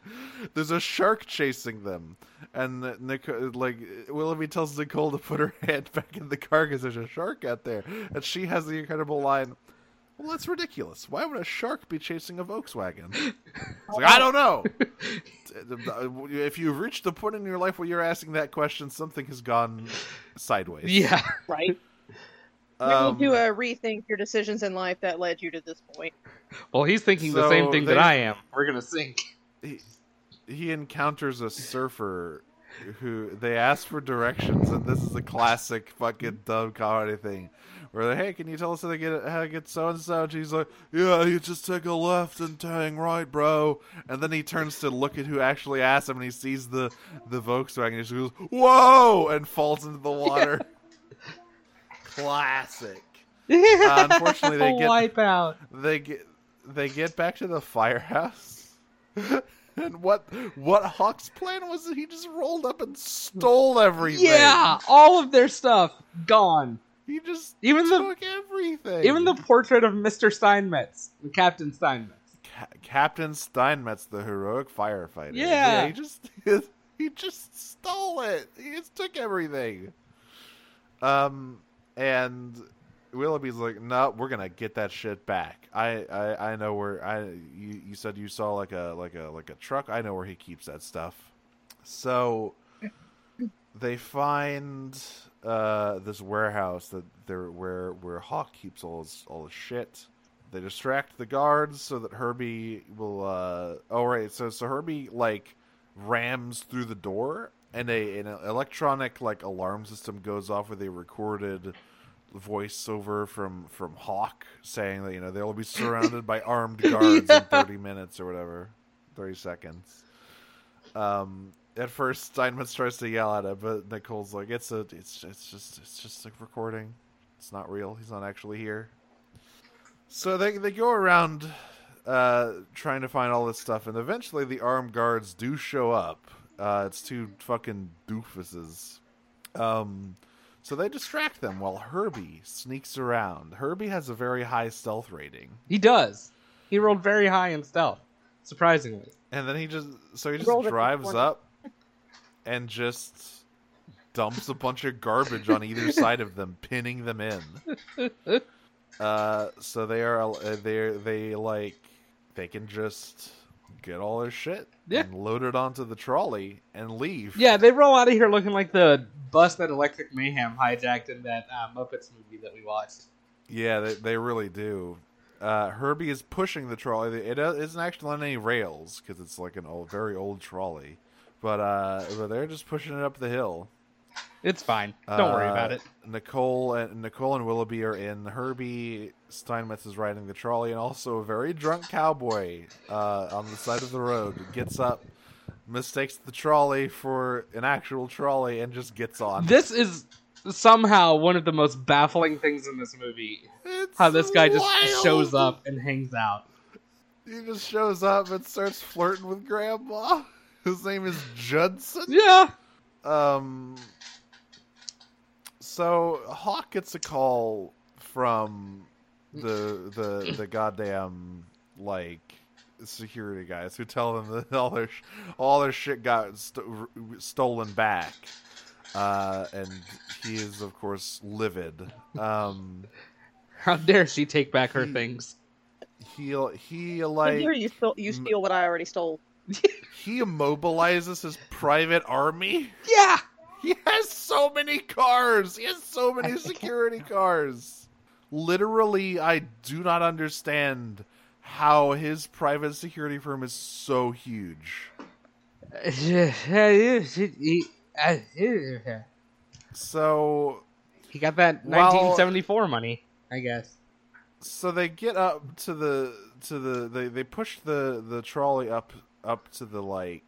There's a shark chasing them, and Nicole, like Willoughby tells Nicole to put her hand back in the car because there's a shark out there, and she has the incredible line. Well, that's ridiculous. Why would a shark be chasing a Volkswagen? It's like, I don't know. if you've reached the point in your life where you're asking that question, something has gone sideways. Yeah. Right. Um, you need to uh, rethink your decisions in life that led you to this point. Well, he's thinking the same thing that I am. We're gonna sink. he, he encounters a surfer who they ask for directions, and this is a classic fucking dumb comedy thing. Where they, hey, can you tell us how to get how to get so and so? And she's like, yeah, you just take a left and turn right, bro. And then he turns to look at who actually asked him, and he sees the the Volkswagen. And he goes, whoa, and falls into the water. Classic. Uh, unfortunately, they get- wipe out. they get they get back to the firehouse and what what hawk's plan was that he just rolled up and stole everything Yeah, all of their stuff gone. he just Even the- everything Even the portrait of Mr. Steinmetz, Captain Steinmetz. Ca- captain steinmetz the heroic firefighter Yeah. he just he just stole it he just took everything um and Willoughby's like, no, we're gonna get that shit back. I, I, I know where I. You, you said you saw like a like a like a truck. I know where he keeps that stuff. So they find uh, this warehouse that they're where where Hawk keeps all his all his shit. They distract the guards so that Herbie will. Uh, oh right, so so Herbie like rams through the door, and a an electronic like alarm system goes off with a recorded voiceover from from Hawk saying that you know they'll be surrounded by armed guards in 30 minutes or whatever, 30 seconds. Um, at first Steinmetz tries to yell at it, but Nicole's like, "It's a, it's it's just it's just a recording. It's not real. He's not actually here." So they they go around uh, trying to find all this stuff, and eventually the armed guards do show up. Uh, it's two fucking doofuses. Um, so they distract them while Herbie sneaks around. Herbie has a very high stealth rating, He does. He rolled very high in stealth, surprisingly. and then he just so he just Rolled a drives 20. up and just dumps a bunch of garbage on either side of them, pinning them in. Uh, so they are uh, they they like they can just get all their shit Yeah. and load it onto the trolley and leave. Yeah, they roll out of here looking like the bus that Electric Mayhem hijacked in that uh, Muppets movie that we watched. Yeah, they, they really do. Uh, Herbie is pushing the trolley. It uh, isn't actually on any rails because it's like an old, very old trolley. But uh, but they're just pushing it up the hill. It's fine. Don't worry Uh, about it. Nicole and Nicole and Willoughby are in. Herbie Steinmetz is riding the trolley, and also a very drunk cowboy uh, on the side of the road gets up, mistakes the trolley for an actual trolley, and just gets on. This is somehow one of the most baffling things in this movie. It's How this guy just shows up and hangs out. He just shows up and starts flirting with Grandma. His name is Judson. Yeah. Um. So Hawk gets a call from the the the goddamn like security guys who tell them that all their sh- all their shit got st- r- stolen back. Uh, and he is of course livid. Um, How dare she take back her He- things? he he How like dare you steal, you m- steal what I already stole? he immobilizes his private army. Yeah. He has so many cars. He has so many security cars. Literally, I do not understand how his private security firm is so huge. So he got that Well- 1974 money. I guess. so they get up to the to the they they push the the trolley up up to the like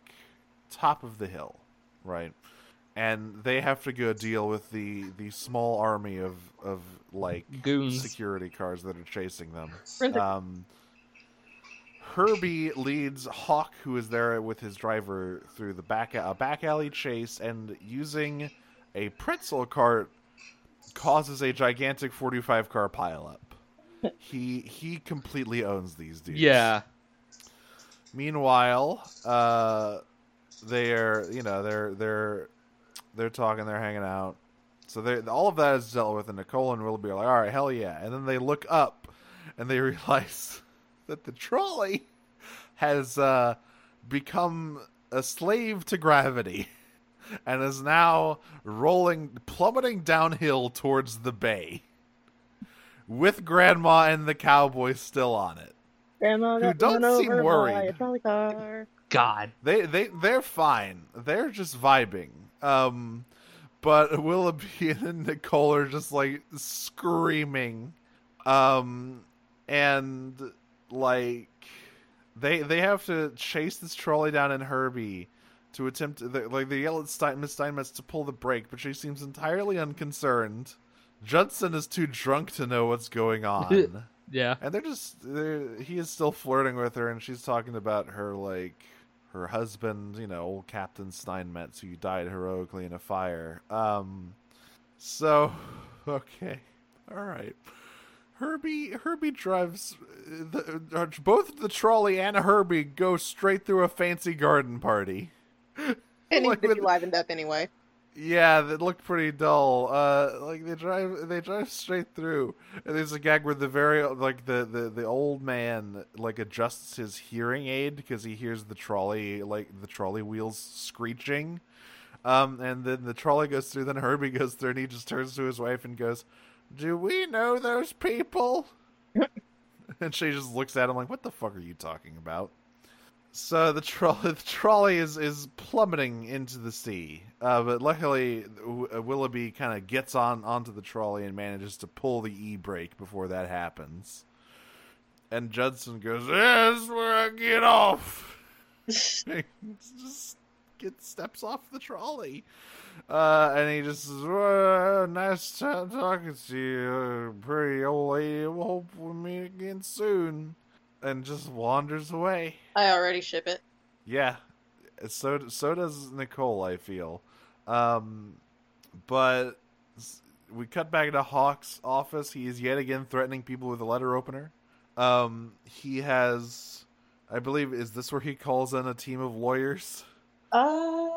top of the hill, right? And they have to go deal with the the small army of of like Goons. security cars that are chasing them. Um, Herbie leads Hawk, who is there with his driver, through the back a back alley chase, and using a pretzel cart causes a gigantic forty-five car pileup. he he completely owns these dudes. Yeah. Meanwhile, uh, they're you know they're they're they're talking, they're hanging out. So they all of that is dealt with, and Nicole and Willoughby are like, "All right, hell yeah!" And then they look up, and they realize that the trolley has uh, become a slave to gravity, and is now rolling, plummeting downhill towards the bay, with Grandma and the cowboy still on it. Grandma Who don't seem worried. a trolley car. God. They they they're fine. They're just vibing. Um, but Willoughby and Nicole are just like screaming, um, and like they they have to chase this trolley down in Herbie to attempt they, like they yell at Stein, Miss Steinmetz to pull the brake, but she seems entirely unconcerned. Judson is too drunk to know what's going on. Yeah. And they're just they're, he is still flirting with her, and she's talking about her like her husband, you know, old Captain Steinmetz, who died heroically in a fire. Um, so okay, all right. Herbie Herbie drives the, uh, both the trolley and Herbie go straight through a fancy garden party. And he's Like with- livened up anyway. Yeah, that looked pretty dull. Uh, like they drive, they drive straight through. And there's a gag where the very like the the the old man like adjusts his hearing aid because he hears the trolley like the trolley wheels screeching. Um, and then the trolley goes through. Then Herbie goes through, and he just turns to his wife and goes, "Do we know those people?" and she just looks at him like, "What the fuck are you talking about?" So the trolley, the trolley is is plummeting into the sea, uh, but luckily W- uh, Willoughby kind of gets on onto the trolley and manages to pull the e brake before that happens. And Judson goes, is where I get off." Just gets steps off the trolley, uh, and he just says, well, "Nice talking to you, pretty old lady. We'll hope we meet again soon." And just wanders away. I already ship it. Yeah, so so does Nicole. I feel, um, but we cut back to Hawk's office. He is yet again threatening people with a letter opener. Um, he has, I believe, is this where he calls in a team of lawyers? Uh,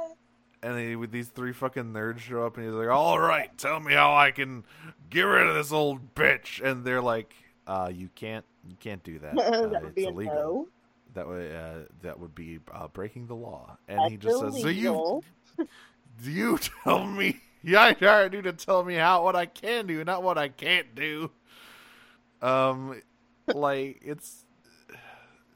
And he, with these three fucking nerds show up, and he's like, "All right, tell me how I can get rid of this old bitch." And they're like, "Uh, you can't, you can't do that. Uh, that would be illegal." no. That would uh, that would be uh, breaking the law. And That's he just says, "So you do you tell me? Yeah, I hired you to tell me how what I can do, not what I can't do." Um, like it's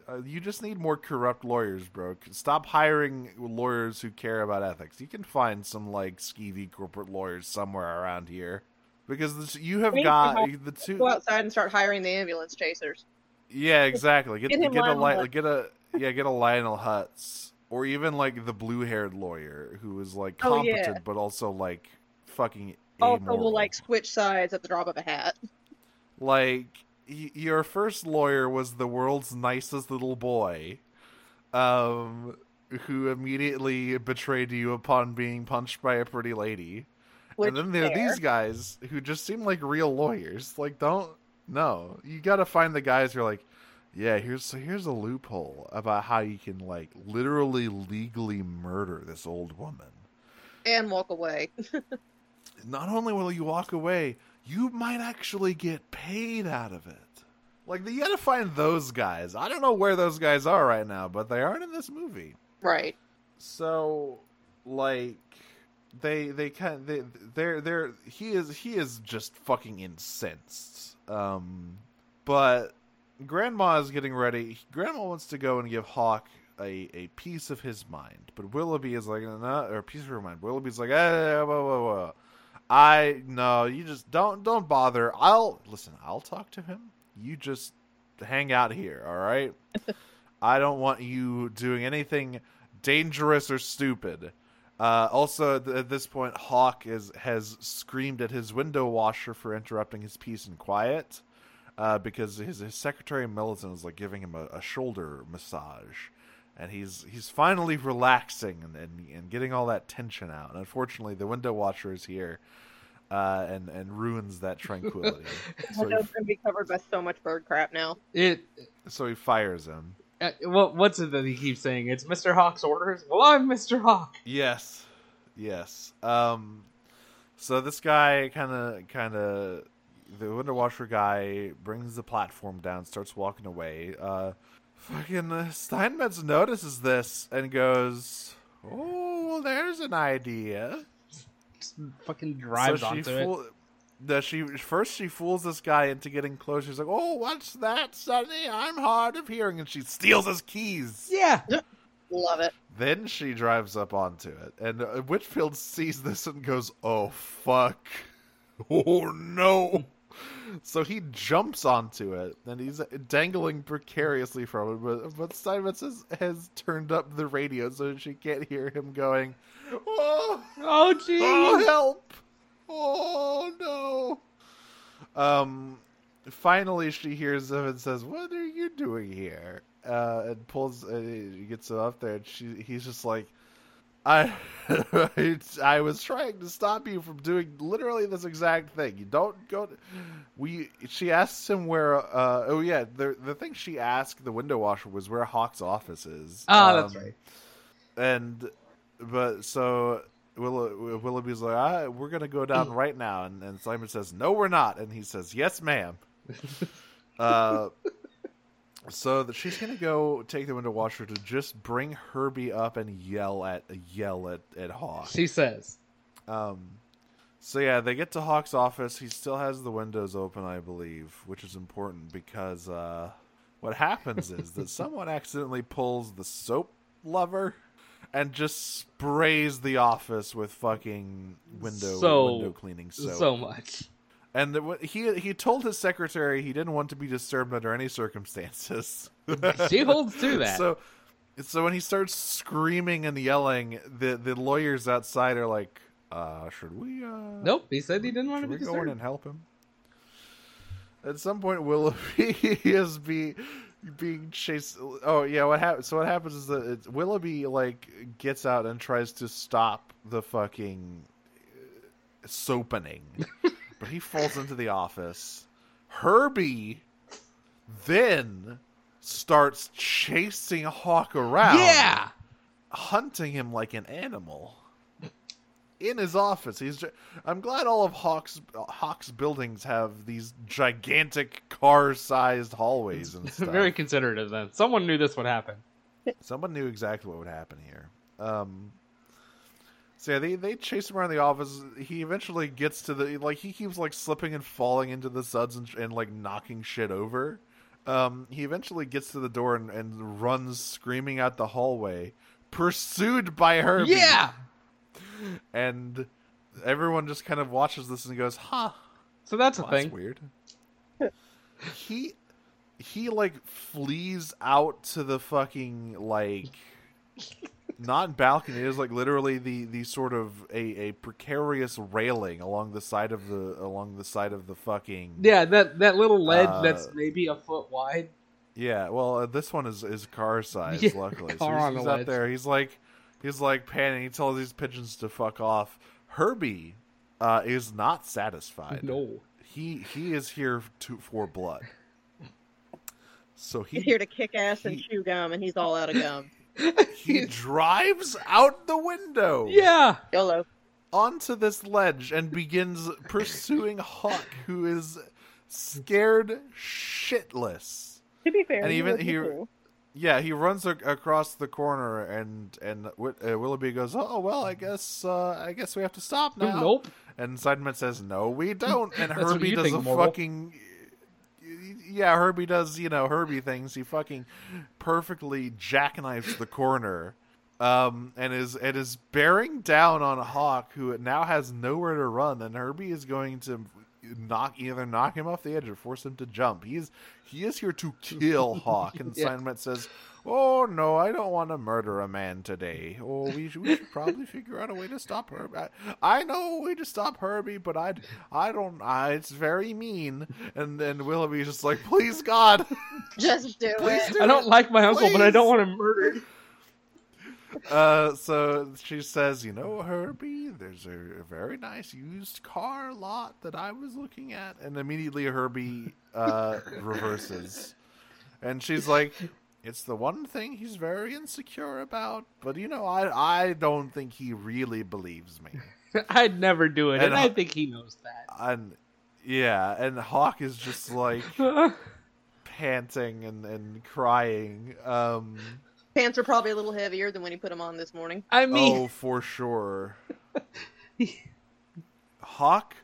uh, you just need more corrupt lawyers, bro. Stop hiring lawyers who care about ethics. You can find some like skeevy corporate lawyers somewhere around here because you have We need to got the two. Go outside and start hiring the ambulance chasers. Yeah, exactly. Get Get get, a Lionel get a yeah get a Lionel Hutz or even like the blue haired lawyer who is like Oh, yeah. competent but also like fucking Also, amoral. will like switch sides at the drop of a hat. like y- your first lawyer was the world's nicest little boy, um, who immediately betrayed you upon being punched by a pretty lady. And then there are these guys who just seem like real lawyers. Like, don't no, you got to find the guys who are like, yeah, here's so here's a loophole about how you can like literally legally murder this old woman. and walk away. Not only will you walk away, you might actually get paid out of it. Like you got to find those guys. I don't know where those guys are right now, but they aren't in this movie. right. So, like, they they kind they they're they're he is he is just fucking incensed. Um, but Grandma is getting ready. Grandma wants to go and give Hawk a a piece of his mind, but Willoughby is like, no, or a piece of her mind. Willoughby's like, eh, whoa, whoa, whoa. I no, you just don't don't bother. I'll listen. I'll talk to him. You just hang out here, all right? I don't want you doing anything dangerous or stupid. Uh, also, th- at this point, Hawk is has screamed at his window washer for interrupting his peace and quiet, uh, because his, his secretary Millicent is like giving him a, a shoulder massage, and he's he's finally relaxing and, and and getting all that tension out. And unfortunately, the window washer is here, uh, and and ruins that tranquility. so, he, gonna be covered by so much bird crap now. It. so he fires him. Uh, what what's it that he keeps saying? It's Mr. Hawk's orders. Well, I'm Mr. Hawk. Yes, yes. Um, so this guy kind of, kind of, the window washer guy brings the platform down, starts walking away. Uh, fucking uh, Steinmetz notices this and goes, "Oh, well, there's an idea." Just fucking drives so onto it. Fool- the, she first she fools this guy into getting close. She's like, "Oh, what's that, Sonny? I'm hard of hearing," and she steals his keys. Yeah. Love it. Then she drives up onto it, and uh, Whitfield sees this and goes, "Oh fuck! Oh no!" So he jumps onto it, and he's dangling precariously from it. But but Steinmetz has, has turned up the radio so she can't hear him going, "Oh, Oh oh help! Oh no!" Um. Finally, she hears him and says, "What are you doing here?" Uh, and pulls. Uh, he gets him up there, and she. He's just like, "I, I was trying to stop you from doing literally this exact thing. You don't go." To, we. She asks him where. Uh, oh yeah, the the thing she asked the window washer was where Hawk's office is. That's Um, right. and but so Willow, Willoughby's like, ah, "We're gonna go down right now," and, and Simon says, "No, we're not," and he says, "Yes, ma'am." uh, so that she's gonna go take the window washer to just bring Herbie up and yell at yell at at Hawk. She says. Um, so yeah, they get to Hawk's office. He still has the windows open, I believe, which is important because uh, what happens is that someone accidentally pulls the soap lever and just sprays the office with fucking window So- window cleaning soap. So much. and the, he he told his secretary he didn't want to be disturbed under any circumstances. She holds to that. So, so when he starts screaming and yelling, the the lawyers outside are like, uh, "Should we? Uh, nope. He said he didn't want to we be go in and help him?" At some point, Willoughby is be being chased. Oh yeah, what happens? So what happens is that it's, Willoughby like gets out and tries to stop the fucking uh, soapening, but he falls into the office. Herbie then starts chasing Hawk around, Yeah. hunting him like an animal. In his office, he's. I'm glad all of Hawk's Hawk's buildings have these gigantic car-sized hallways and stuff. Very considerate of them. Someone knew this would happen. Someone knew exactly what would happen here. Um, so yeah, they they chase him around the office. He eventually gets to the like he keeps like slipping and falling into the suds and, and like knocking shit over. Um, he eventually gets to the door and, and runs screaming out the hallway, pursued by Herbie. Yeah. And everyone just kind of watches this and goes, "Huh, So that's a well, that's thing. weird." he he like flees out to the fucking like not balcony. It is like literally the the sort of a, a precarious railing along the side of the along the side of the fucking Yeah, that that little ledge Uh, that's maybe a foot wide. Yeah, well, uh, this one is is car size. Yeah, luckily, car so he's, he's out there. He's like, he's like panning. He tells these pigeons to fuck off. Herbie uh, is not satisfied. No. he he is here to for blood. So He's here to kick ass and chew gum, and he's all out of gum. he drives out the window Yeah. YOLO. onto this ledge and begins pursuing Hawk, who is scared shitless. To be fair, And he even would be he- cool. Yeah, he runs ac- across the corner, and and Wi- uh, Willoughby goes, "Oh well, I guess uh, I guess we have to stop now." Nope. And Sideman says, "No, we don't." And Herbie does think, a mortal. fucking yeah. Herbie does you know Herbie things. He fucking perfectly jackknifes the corner, um, and is and is bearing down on Hawk, who now has nowhere to run, and Herbie is going to knock either knock him off the edge or force him to jump. He's he is here to kill Hawk, and Yeah. Steinmetz says, "Oh no, I don't want to murder a man today. Oh, we should, we should probably figure out a way to stop Herbie. I, I know a way to stop Herbie, but I I don't. I, it's very mean." And then Willoughby's just like, "Please God." Just do Please it. do I don't like my uncle, but I don't Please. want him murdered. Uh, so she says, you know, Herbie, there's a, a very nice used car lot that I was looking at, and immediately Herbie uh, reverses, and she's like, it's the one thing he's very insecure about, but you know, I I don't think he really believes me, I'd never do it, and, And I think he knows that. and yeah, and Hawk is just like panting and and crying. Um, Pants are probably a little heavier than when he put them on this morning. I mean, oh, for sure. Hawk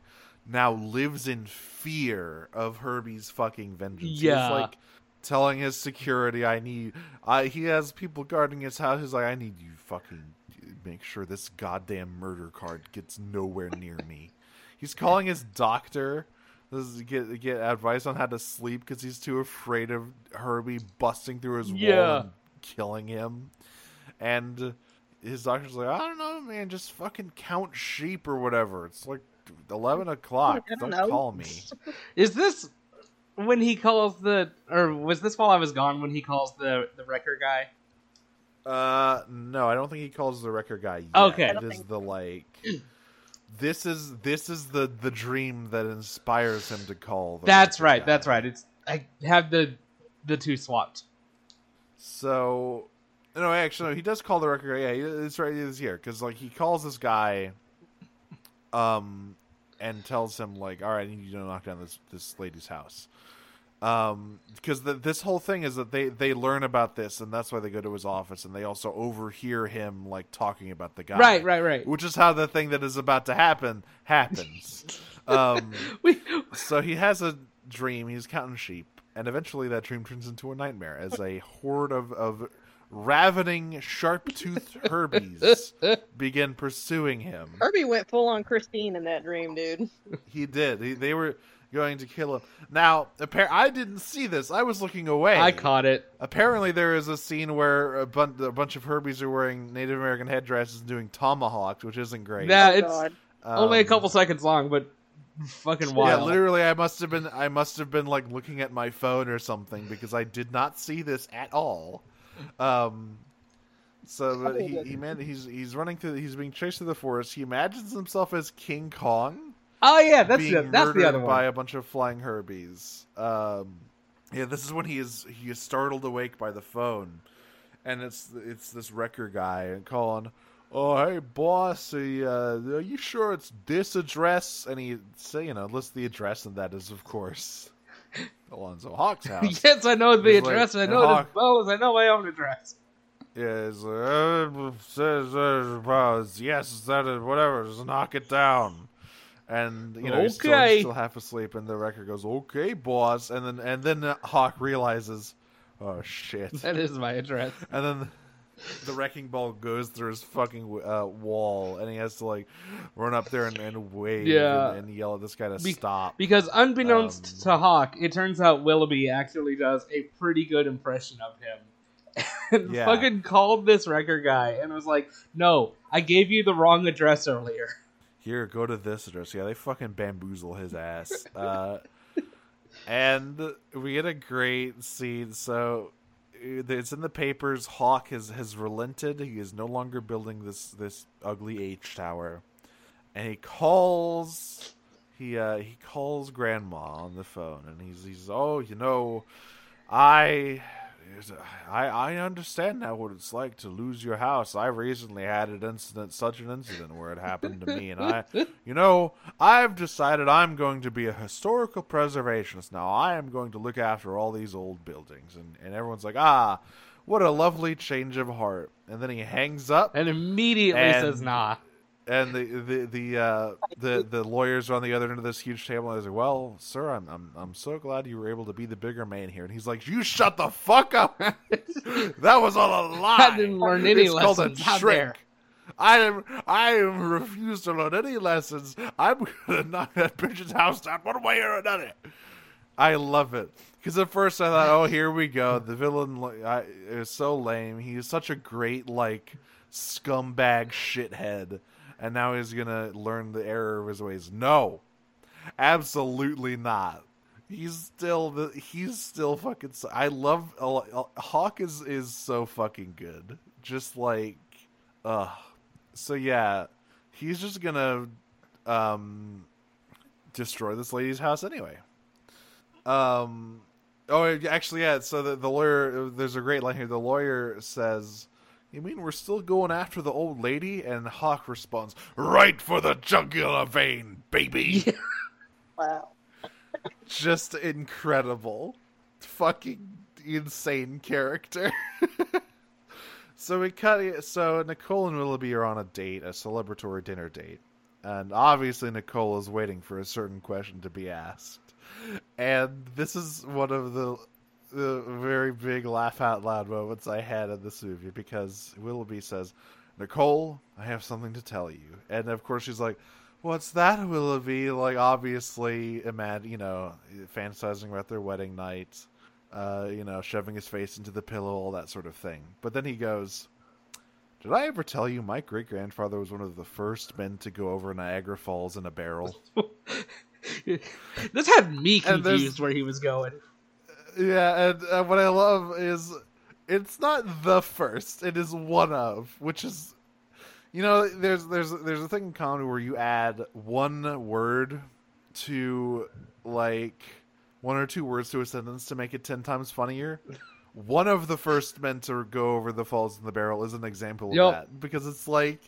now lives in fear of Herbie's fucking vengeance. Yeah. He's like telling his security, I need I he has people guarding his house. He's like, I need you fucking make sure this goddamn murder card gets nowhere near me. He's calling his doctor this is to get get advice on how to sleep because he's too afraid of Herbie busting through his wall Yeah. and killing him. And his doctor's like, I don't know, man, just fucking count sheep or whatever. It's like eleven o'clock. I Don't don't call me. is this when he calls the, or was this while I was gone when he calls the the wrecker guy? Uh, no, I don't think he calls the wrecker guy. Yet. Okay. I it don't is think- the like. This is this is the the dream that inspires him to call. The That's right. guy. That's right. It's I have the the two swapped. So, no, actually, no, he does call the wrecker. Yeah, it's right. It's here because like he calls this guy, um, and tells him like, "All right, I need you to knock down this this lady's house." Um, because the, this whole thing is that they they learn about this, and that's why they go to his office, and they also overhear him like talking about the guy. Right, right, right. Which is how the thing that is about to happen happens. um, We, so he has a dream. He's counting sheep, and eventually that dream turns into a nightmare as a horde of, of ravening, sharp-toothed Herbies begin pursuing him. Herbie went full on Christine in that dream, dude. He did. He, they were going to kill him. Now, appar- I didn't see this. I was looking away. I caught it. Apparently, there is a scene where a, bun- a bunch of Herbies are wearing Native American headdresses and doing tomahawks, which isn't great. Yeah, oh, it's God. only a Um, couple seconds long, but fucking wild. Yeah, literally, I must have been I must have been like looking at my phone or something because I did not see this at all. Um, so but he he man he's he's running through he's being chased through the forest. He imagines himself as King Kong oh yeah, that's being the, that's the murdered other by one. a bunch of flying Herbies. Um, yeah, this is when he is he is startled awake by the phone, and it's it's this wrecker guy and calling. Oh hey boss, uh, are you sure it's this address? And he say you know lists the address, and that is of course Alonzo Hawk's house. yes, I know the He's like, address. I know it as well as I know my own address. Yeah, it's like, yes, that is whatever. Just knock it down. And you know, he's, still, he's still half asleep, and the wrecker goes, "Okay, boss." And then and then Hawk realizes, "Oh shit!" That is my address. And then the wrecking ball goes through his fucking uh, wall, and he has to like run up there and, and wave Yeah. and, and yell at this guy to Be- stop. Because unbeknownst Um, to Hawk, it turns out Willoughby actually does a pretty good impression of him. and Yeah. fucking called this wrecker guy and was like, No, I gave you the wrong address earlier. Here, go to this address. Yeah, they fucking bamboozle his ass. Uh, and we get a great scene. So it's in the papers. Hawk has has relented. He is no longer building this this ugly H tower, and he calls. He uh, he calls Grandma on the phone, and he's he's oh you know, I. I, I understand now what it's like to lose your house. I recently had an incident, such an incident where it happened to me, and I, you know, I've decided I'm going to be a historical preservationist now. I am going to look after all these old buildings, and, and everyone's like, ah, what a lovely change of heart. And then he hangs up, And immediately And- says, Nah. And the the the uh, the the lawyers are on the other end of this huge table. And they're like, "Well, sir, I'm I'm I'm so glad you were able to be the bigger man here." And he's like, "You shut the fuck up! that was all a lie. I didn't learn any It's called a lessons. How trick. I am I refuse to learn any lessons. I'm gonna knock that bitch's house down one way or another." I love it because at first I thought, "Oh, here we go." The villain I, is so lame. He is such a great like scumbag shithead, and now he's gonna learn the error of his ways. No, absolutely not. He's still the he's still fucking. I love Hawk is is so fucking good. Just like, uh So yeah, he's just gonna um destroy this lady's house anyway. Um. Oh, actually, yeah. So the the lawyer, there's a great line here. The lawyer says. You mean we're still going after the old lady? And Hawk responds, Right for the jugular vein, baby. Wow. Just incredible. Fucking insane character. so we cut it. so Nicole and Willoughby are on a date, a celebratory dinner date. And obviously Nicole is waiting for a certain question to be asked. And this is one of the the very big laugh out loud moments I had in this movie because Willoughby says, Nicole, I have something to tell you. And of course she's like, What's that, Willoughby? Like obviously imagine you know, fantasizing about their wedding night, uh, you know, shoving his face into the pillow, all that sort of thing. But then he goes Did I ever tell you my great grandfather was one of the first men to go over Niagara Falls in a barrel? this had me confused where he was going. Yeah, and uh, what I love is it's not the first; it is one of, which is, you know, there's there's there's a thing in comedy where you add one word to like one or two words to a sentence to make it ten times funnier. One of the first men to go over the falls in the barrel is an example of Yup. that because it's like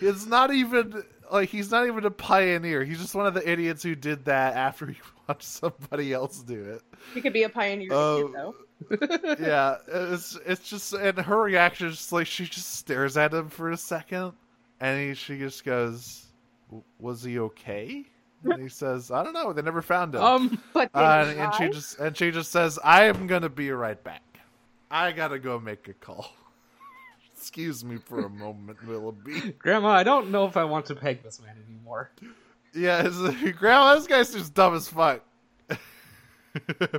it's not even like he's not even a pioneer. He's just one of the idiots who did that after he watched somebody else do it. He could be a pioneer kid, though. yeah, it's it's just and her reaction is just like she just stares at him for a second, and he, she just goes, "Was he okay?" And he says, "I don't know. They never found him." Um, But Uh, he and she just and she just says, "I am gonna be right back. I gotta go make a call." Excuse me for a moment, Willoughby. Grandma, I don't know if I want to peg this man anymore. Yeah, grandma, this guy's just dumb as fuck.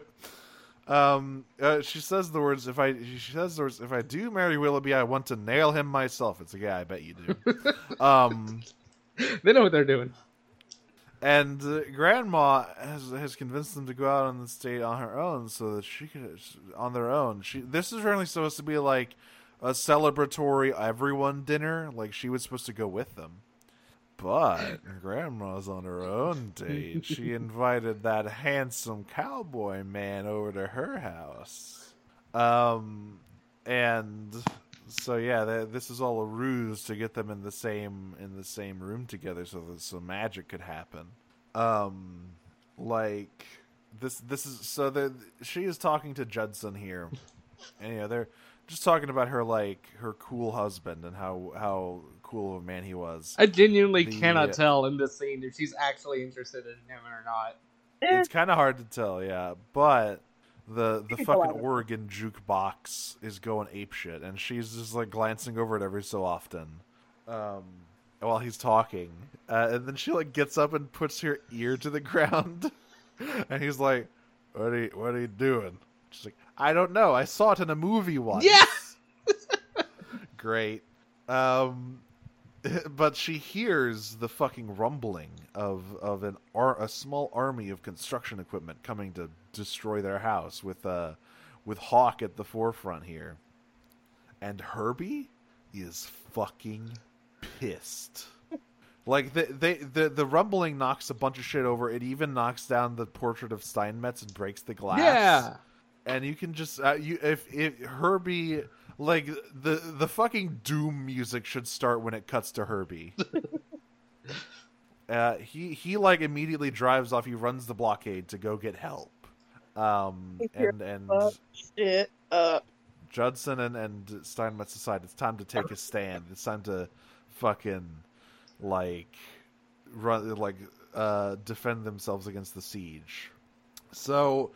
um, uh, she says the words. If I, she says the words. If I do marry Willoughby, I want to nail him myself. It's a guy. I bet you do. um, They know what they're doing. and uh, grandma has has convinced them to go out on this date on her own, so that she could on their own. She this is really supposed to be like a celebratory everyone dinner. Like she was supposed to go with them. But grandma's on her own date. She invited that handsome cowboy man over to her house. Um, and so yeah, th- this is all a ruse to get them in the same in the same room together, so that some magic could happen. Um, like this this is so that she is talking to Judson here, and you know they're just talking about her like her cool husband and how how cool of a man he was. I genuinely The- cannot tell in this scene if she's actually interested in him or not. Eh, It's kind of hard to tell, yeah. But the the fucking go out with it. Oregon jukebox is going ape shit, and she's just like glancing over it every so often, um, while he's talking, uh, and then she like gets up and puts her ear to the ground, and he's like, "What are you What are you doing?" She's like, "I don't know. I saw it in a movie once." Yeah! Great. Um, but she hears the fucking rumbling of of an ar- a small army of construction equipment coming to destroy their house with uh with Hawk at the forefront here. And Herbie is fucking pissed. Like the they the the rumbling knocks a bunch of shit over. It even knocks down the portrait of Steinmetz and breaks the glass Yeah. And you can just uh, you if if Herbie like the the fucking doom music should start when it cuts to Herbie. uh, he he like immediately drives off. He runs the blockade to go get help. Um and and shit up. Judson and and Steinmetz decide it's time to take a stand. It's time to fucking like run like uh defend themselves against the siege. So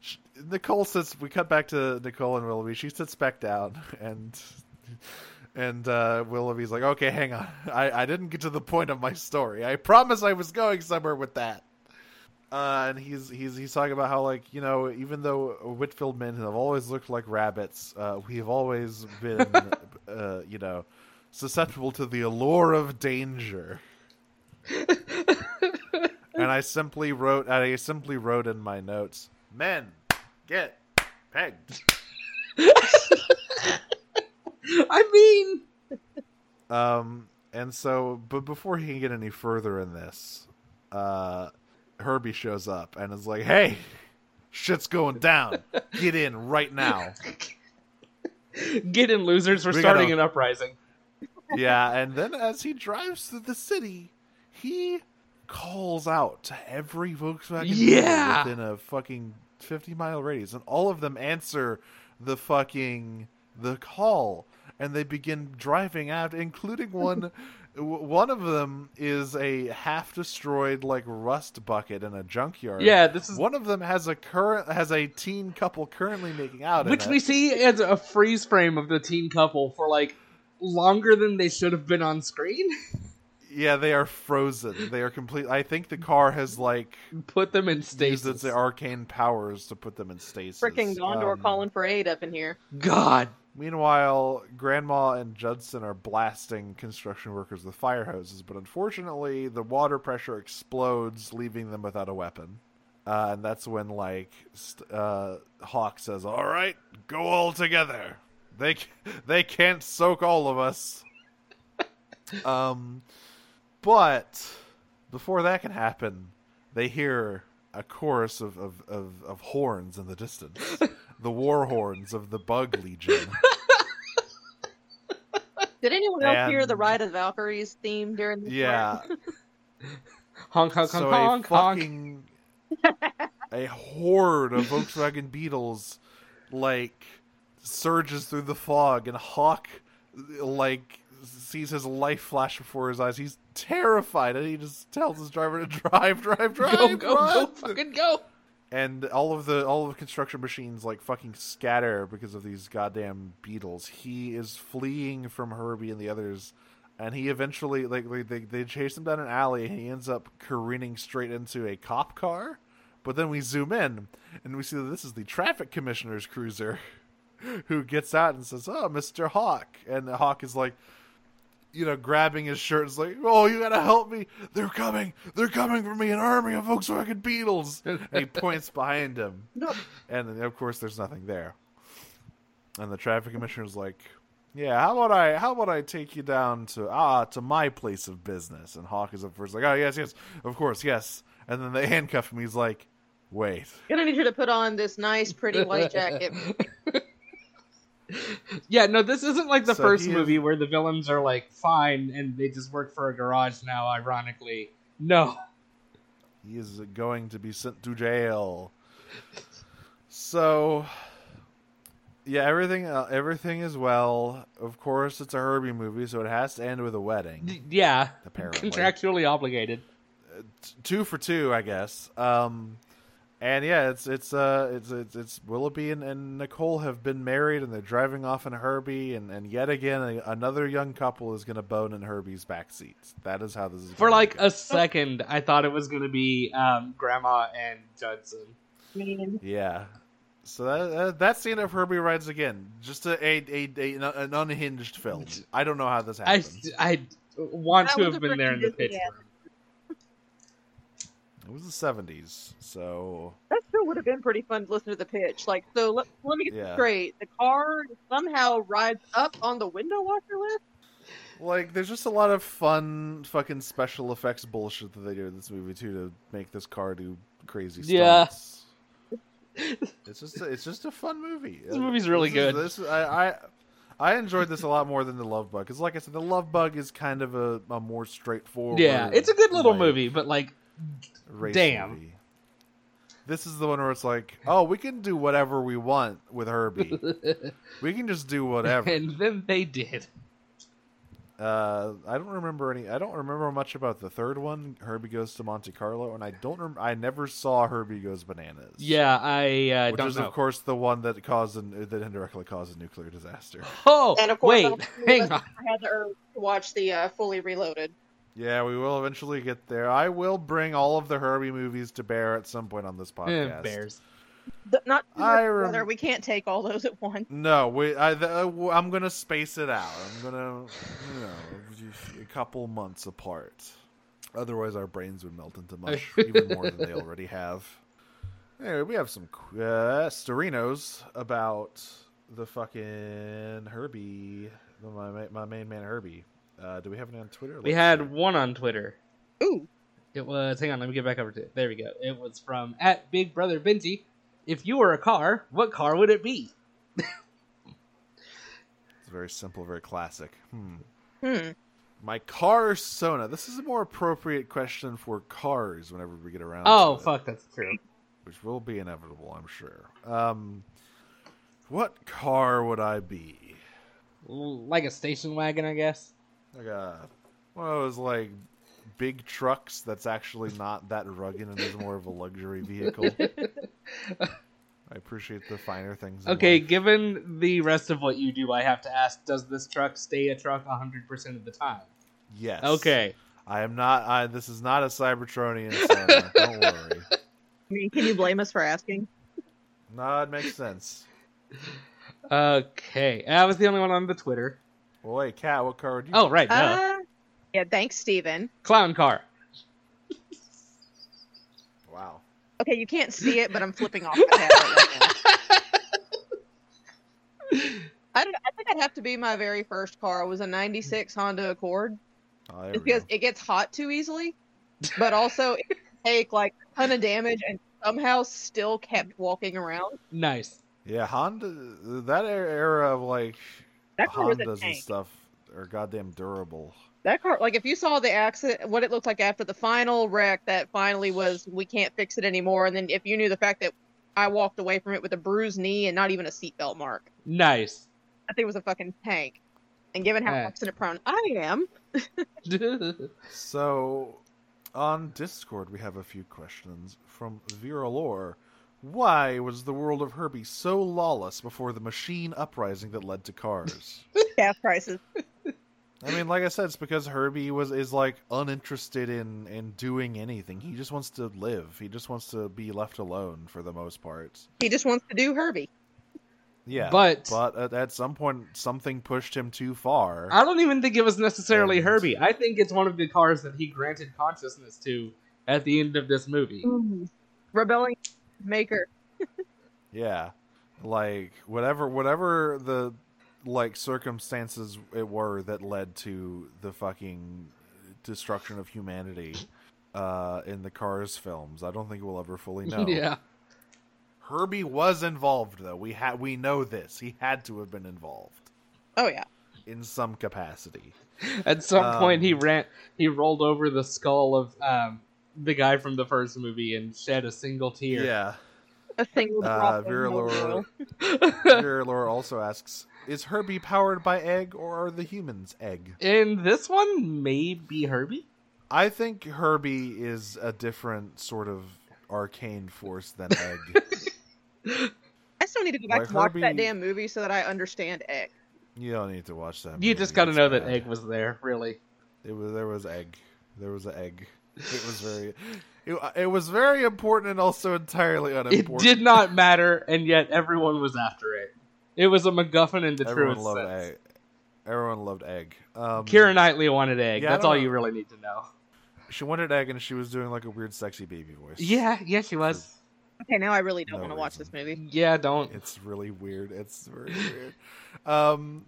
sh- Nicole sits. We cut back to Nicole and Willoughby. She sits back down, and and uh, Willoughby's like, "Okay, hang on. I I didn't get to the point of my story. I promise I was going somewhere with that." Uh, and he's he's he's talking about how like you know even though Whitfield men have always looked like rabbits, uh, we have always been uh, you know susceptible to the allure of danger. and I simply wrote I simply wrote in my notes, "Men, get pegged." I mean, Um, and so, but before he can get any further in this, uh, Herbie shows up and is like, "Hey, shit's going down. Get in right now." get in, losers. We're We starting gotta- an uprising. yeah, and then as he drives through the city, he calls out to every Volkswagen Yeah. within a fucking 50 mile radius, and all of them answer the fucking the call, and they begin driving out, including one. One of them is a half destroyed like rust bucket in a junkyard. Yeah, this is One of them has a current has a teen couple currently making out, in which it. we see as a freeze frame of the teen couple for like longer than they should have been on screen. Yeah, they are frozen. They are complete. I think the car has like Put them in used stasis. its arcane powers to put them in stasis. Freaking Gondor Um, calling for aid up in here. God, Meanwhile, Grandma and Judson are blasting construction workers with fire hoses, but unfortunately, the water pressure explodes, leaving them without a weapon. Uh, and that's when, like, st- uh, Hawk says, "All right, go all together. They c- they can't soak all of us." um, but before that can happen, they hear a chorus of, of, of, of horns in the distance. the war horns of the Bug Legion. Did anyone else hear the Ride of the Valkyries theme during this? Yeah. part? honk, honk, so honk, a honk, honk. fucking a horde of Volkswagen Beetles like surges through the fog and Hawk like sees his life flash before his eyes. He's terrified and he just tells his driver to drive, drive, drive, Go, go, go, fucking go. and all of the all of the construction machines like fucking scatter because of these goddamn beetles. He is fleeing from Herbie and the others, and he eventually like, they they chase him down an alley, and he ends up careening straight into a cop car. But then we zoom in, and we see that this is the traffic commissioner's cruiser, who gets out and says, "Oh, Mister Hawk," and the Hawk is like. You know, grabbing his shirt, is like, "Oh, you gotta help me! They're coming! They're coming for me! An army of Volkswagen Beetles!" and he points behind him, No. and then, of course there's nothing there. And the traffic commissioner's like, "Yeah, how about I how about I take you down to ah to my place of business?" And Hawk is up first, like, "Oh yes, yes, of course, yes." And then they handcuff him. He's like, "Wait, Gonna need you to put on this nice, pretty white jacket. Yeah, no, this isn't like the So first is- movie where the villains are like fine and they just work for a garage now. Ironically, no. he is going to be sent to jail." So, yeah, everything uh, everything is well. Of course, it's a Herbie movie, so it has to end with a wedding. Yeah, Apparently, contractually obligated. t- two for two, I guess. Um, and yeah, it's it's uh it's it's, it's Willoughby and, and Nicole have been married, and they're driving off in Herbie, and, and yet again a, another young couple is going to bone in Herbie's back seat. That is how this is For gonna like go. a second, I thought it was going to be um, Grandma and Judson. yeah. So that, that that scene of Herbie rides again, just a, a, a, a an unhinged film. I don't know how this happened. I want That to have been there in the freaking pitch. Disney ad. It was the seventies, so That still would have been pretty fun to listen to the pitch. Like, so let, let me get Yeah. this straight. The car somehow rides up on the window washer list. Like, there's just a lot of fun, fucking special effects bullshit that they do in this movie too to make this car do crazy stuff. Yeah. it's just, a, it's just a fun movie. This movie's really This is- good. This I, I, I enjoyed this a lot more than the Love Bug because, like I said, the Love Bug is kind of a, a more straightforward. Yeah, it's a good little like, movie, but like, race Damn. movie. This is the one where it's like, oh, we can do whatever we want with Herbie. we can just do whatever. and then they did. Uh, I don't remember any. I don't remember much about the third one, Herbie Goes to Monte Carlo, and I don't. Rem- I never saw Herbie Goes Bananas. Yeah, I uh, which don't is know. of course the one that caused an, that indirectly caused a nuclear disaster. Oh, And of course, I wait, hang on. us had to watch the uh, fully reloaded. Yeah, we will eventually get there. I will bring all of the Herbie movies to bear at some point on this Eh, podcast. Bears. The- not I much rem- together. We can't take all those at once. No, we. I. The, uh, w- I'm gonna space it out. I'm gonna, you know, a couple months apart. Otherwise, our brains would melt into mush even more than they already have. Anyway, we have some qu- uh, storinos about the fucking Herbie, my my main man Herbie. Uh, do we have any on Twitter? We Let's had see. one on Twitter. Ooh, It was. Hang on, let me get back over to it. There we go. It was from at Big Brother Benji. If you were a car, what car would it be? It's very simple, very classic. Hmm. hmm. My car Sona. This is a more appropriate question for cars whenever we get around. Oh, to it. fuck, that's true. which will be inevitable, I'm sure. Um, what car would I be? Like a station wagon, I guess. Like a one of those like big trucks that's actually not that rugged and is more of a luxury vehicle. I appreciate the finer things. Okay, life. given the rest of what you do, I have to ask: Does this truck stay a truck hundred percent of the time? Yes. Okay. I am not. I, this is not a Cybertronian. Sona, don't worry. I mean, can you blame us for asking? No, it makes sense. Okay. I was the only one on the Twitter. Well, wait, Kat, what car would you? Oh, right. duh. Uh, yeah, thanks, Steven. Clown car. Wow. Okay, you can't see it, but I'm flipping off the tablet right now. I, don't, I think I'd have to be my very first car. It was a 96 Honda Accord. Oh, there Just because go. it gets hot too easily, but also it can take like a ton of damage and somehow still kept walking around. Nice. Yeah, Honda. That er- era of like That car was a Hondas and stuff are goddamn durable. That car, like if you saw the accident, what it looked like after the final wreck, that finally was we can't fix it anymore. And then if you knew the fact that I walked away from it with a bruised knee and not even a seatbelt mark, Nice. I think it was a fucking tank. And given how Yeah. accident prone I am, So, on Discord, we have a few questions from Vera Lore. Why was the world of Herbie so lawless before the machine uprising that led to cars? gas prices. I mean, like I said, it's because Herbie was is like uninterested in in doing anything. He just wants to live. He just wants to be left alone for the most part. He just wants to do Herbie. Yeah, But- but at, at some point, something pushed him too far. I don't even think it was necessarily And- Herbie. I think it's one of the cars that he granted consciousness to at the end of this movie. Mm-hmm. Rebelling maker. Yeah, like whatever, whatever the like circumstances it were that led to the fucking destruction of humanity uh, in the Cars films. I don't think we'll ever fully know. Yeah. Herbie was involved, though. We had we know this. He had to have been involved Oh yeah. in some capacity. At some point, he Um, ran. He rolled over the skull of um, the guy from the first movie and shed a single tear. Yeah. A single Uh, drop of Vera Laura. Vera Laura also asks: Is Herbie powered by egg or are the humans egg? In this one, maybe Herbie. I think Herbie is a different sort of arcane force than egg. I still need to go back Like and watch Herbie- that damn movie so that I understand egg. you don't need to watch that. You movie, just got to it's know that. Egg was there. Really. It was there was egg. There was an egg. It was very. It, it was very important and also entirely unimportant. It did not matter, and yet everyone was after it. It was a MacGuffin in the Everyone truest loved sense. egg. Everyone loved egg. Um, Keira Knightley wanted egg. Yeah, That's all know. you really need to know. She wanted egg, and she was doing like a weird, sexy baby voice. Yeah, yeah, she was. Okay, now I really don't No want to watch this movie. Yeah, don't. It's really weird. It's very weird. Um,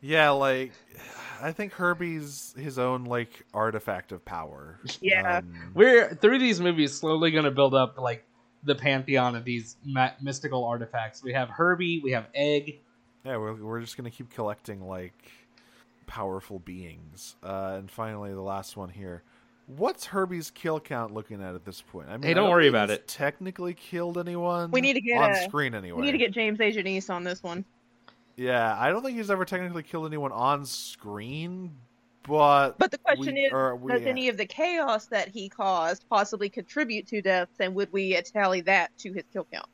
yeah, like I think Herbie's his own like artifact of power. Yeah. Um, We're through these movies slowly going to build up like the pantheon of these ma- mystical artifacts. We have Herbie, we have Egg. yeah, we're we're just gonna keep collecting like powerful beings. Uh, and finally, the last one here. What's Herbie's kill count looking at at this point? I mean, Hey, I don't worry think about he's it. Technically killed anyone? We need to get on a- screen anyway. We need to get James A. Janice on this one. Yeah, I don't think he's ever technically killed anyone on screen, but But the question we, is, or we, does any of the chaos that he caused possibly contribute to deaths, and would we tally that to his kill count?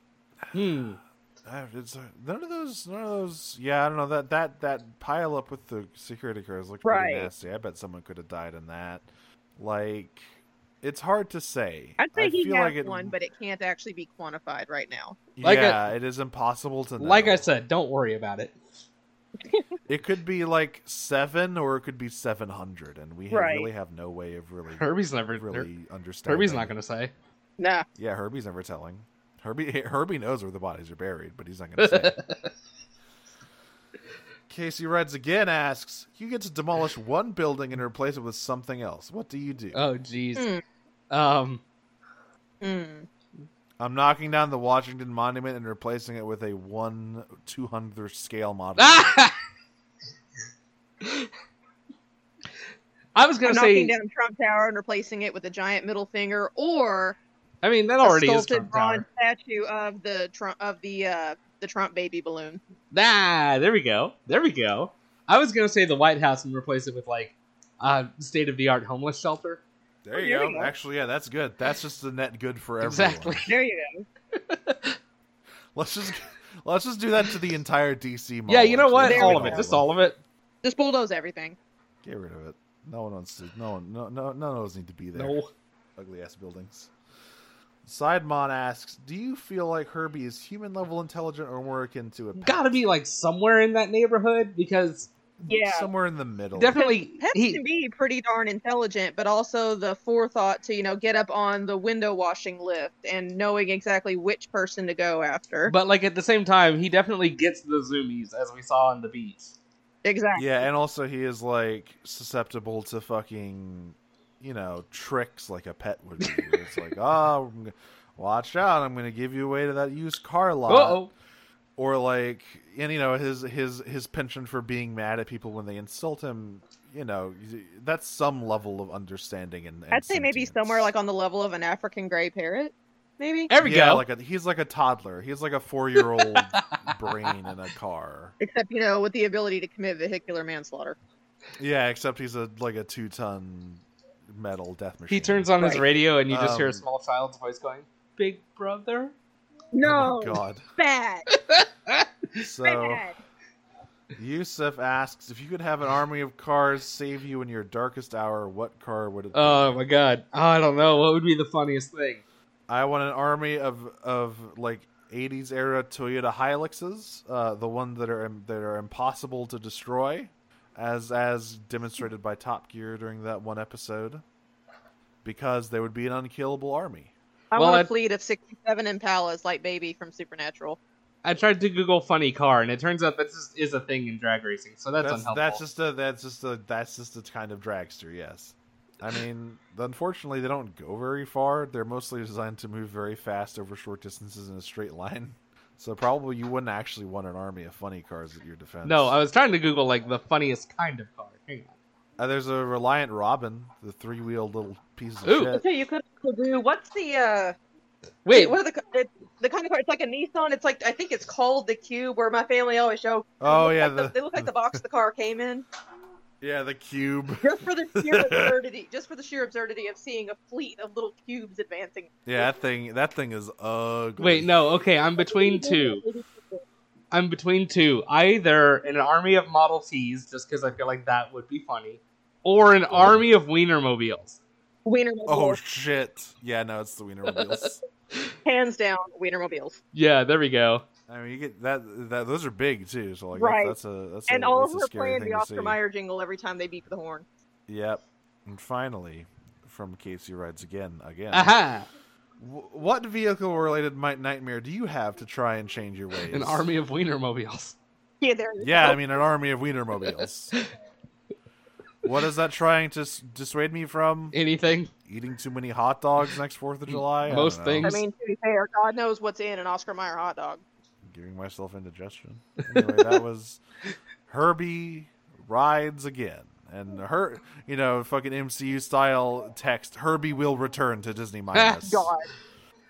Hmm. Uh, it's, uh, none of those. None of those. Yeah, I don't know that that that pile up with the security cars looks pretty nasty. I bet someone could have died in that. Like, it's hard to say. I'd say I he feel has like it, one, but it can't actually be quantified right now. Like yeah, it is impossible to know. Like I said, don't worry about it. it could be like seven, or it could be seven hundred, and we Right. really have no way of really, Herbie's never. really understanding. Herbie's not gonna say. Nah. Yeah, Herbie's never telling. Herbie Herbie knows where the bodies are buried, but he's not going to say. Casey Reds again asks, "You get to demolish one building and replace it with something else. What do you do?" oh, jeez. Hmm. Um. Mm. I'm knocking down the Washington Monument and replacing it with a one two hundredth scale model. Ah! I was I'm gonna knocking down Trump Tower and replacing it with a giant middle finger, or I mean, that a already is sculpted Trump bronze Tower. statue of the Trump of the uh, the Trump baby balloon. Ah, there we go. There we go. I was gonna say the White House and replace it with like a state of the art homeless shelter. There you There go. go. Actually, yeah, that's good. That's just the net good for everyone. Exactly. There you go. Let's just let's just do that to the entire DC. Mall, yeah, you know actually. what? There All of it. Just all of it. Just bulldoze everything. Get rid of it. No one wants to. No one. No. No. None of those need to be there. No. ugly ass buildings. Sidemon asks, "Do you feel like Herbie is human level intelligent or more akin to a pet? Gotta be like somewhere in that neighborhood because Yeah. somewhere in the middle?" definitely Pets he. can be pretty darn intelligent, but also the forethought to, you know, get up on the window washing lift and knowing exactly which person to go after. But like at the same time, he definitely gets the zoomies as we saw on the beach. exactly. Yeah, and also he is like susceptible to fucking, you know, tricks like a pet would be. it's like, oh, watch out! I'm going to give you away to that used car lot. Uh-oh. or like and you know his his his penchant for being mad at people when they insult him you know that's some level of understanding and, and I'd say maybe somewhere like on the level of an African gray parrot, maybe. There we yeah, go. like a, he's like a toddler he's like a four-year-old brain in a car Except, you know, with the ability to commit vehicular manslaughter. yeah except he's a like a two-ton metal death machine he turns on his radio and you just hear a Um, small child's voice going, "Big brother." No, oh god bad, so bad. yusuf asks if you could have an army of cars save you in your darkest hour what car would it be Oh my god. Oh, I don't know. What would be the funniest thing? I want an army of of like 80s era Toyota Hiluxes, uh, the ones that are that are impossible to destroy, as as demonstrated by Top Gear during that one episode, because they would be an unkillable army. I Well, want a I- fleet of 67 Impalas like Baby from Supernatural. I tried to Google funny car, and it turns out that this is a thing in drag racing, so that's, That's unhelpful. that's just a that's just a that's just a kind of dragster. Yes, I mean, unfortunately, they don't go very far. They're mostly designed to move very fast over short distances in a straight line. So probably you wouldn't actually want an army of funny cars at your defense. no, I was trying to Google like the funniest kind of car. Hang on. Uh, there's a Reliant Robin, the three-wheeled little piece of Ooh. shit. Okay, you could could do. What's the uh? Wait, what are the it, the kind of car? It's like a Nissan. It's like I think it's called the Cube, where my family always show. Oh yeah, look like the, they look like the box the car came in. Yeah the cube. Just for the sheer absurdity, just for the sheer absurdity of seeing a fleet of little cubes advancing. Yeah, that thing that thing is ugly. wait, no. Okay, I'm between two. I'm between two. Either an army of Model Ts, just because I feel like that would be funny, or an oh. army of Wienermobiles. Wienermobiles, Oh shit! Yeah, no, it's the Wienermobiles. hands down, Wienermobiles. Yeah, there we go. I mean, you get that. That those are big too. So like, Right. that's, that's a that's And a, all that's of a her scary playing the Oscar. Mayer jingle every time they beep the horn. Yep. And finally, from Casey Rides again, again. Aha! W- what vehicle-related might nightmare do you have to try and change your ways? An army of Wienermobiles. Yeah, there. you Yeah, go. I mean an army of Wienermobiles. what is that trying to s- dissuade me from? Anything? Eating too many hot dogs next Fourth of July? Most know. things. I mean, to be fair, God knows what's in an Oscar Mayer hot dog. Giving myself indigestion. Anyway, that was Herbie rides again. And her, you know, fucking MCU style text. Herbie will return to Disney minus. God,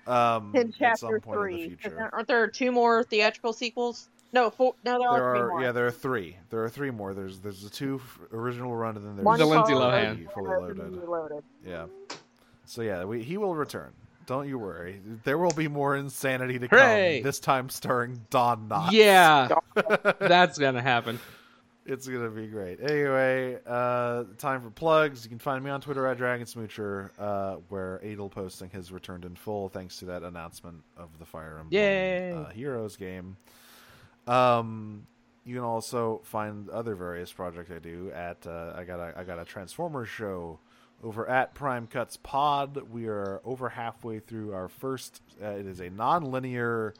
Um, in chapter point in the three. Aren't there two more theatrical sequels? No, four. No, there, There are three are more. yeah, there are three. There are three more. There's there's the two original run, and then there's One The Lindsay Lohan. three fully Resident loaded. Yeah. So yeah, we, he will return. Don't you worry. There will be more insanity to Hooray! come. This time starring Don Knotts. Yeah, that's gonna happen. It's gonna be great. Anyway, uh, time for plugs. You can find me on Twitter at Dragon Smoocher, uh, where Adel posting has returned in full thanks to that announcement of the Fire Emblem Yay! Uh, Heroes game. Um, you can also find other various projects I do at uh, I got a I got a Transformers show over at Prime Cuts Pod. We are over halfway through our first. Uh, it is a non-linear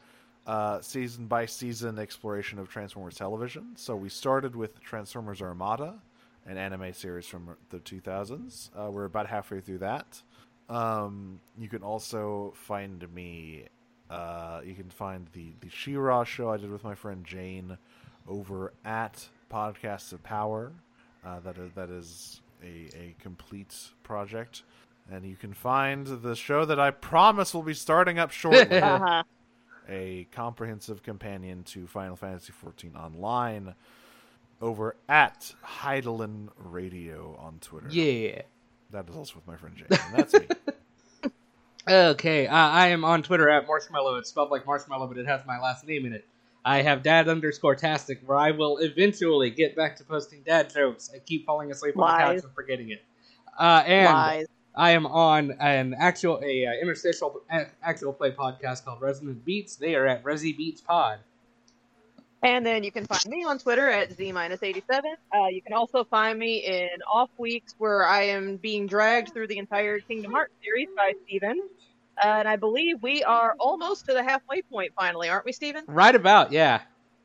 uh, season by season exploration of Transformers television. So we started with Transformers Armada, an anime series from the 2000s. Uh, we're about halfway through that. Um, you can also find me. Uh, you can find the the She-Ra show I did with my friend Jane over at Podcasts of Power. Uh, that that is a a complete project, and you can find the show that I promise will be starting up shortly Uh-huh. a comprehensive companion to Final Fantasy XIV Online over at Hydaelyn Radio on Twitter. Yeah. That is also with my friend Jay. That's me. Okay, uh, I am on Twitter at Marshmallow. It's spelled like marshmallow, but it has my last name in it. I have dad underscore tastic, where I will eventually get back to posting dad jokes. I keep falling asleep on the couch and forgetting it. Uh, and Lies. I am on an actual a uh, interstitial a- actual play podcast called Resonant Beats. They are at Resi Beats Pod. And then you can find me on Twitter at Z-87. Uh, you can also find me in off weeks where I am being dragged through the entire Kingdom Hearts series by Steven. Uh, and I believe we are almost to the halfway point finally, aren't we, Steven? Right about, yeah.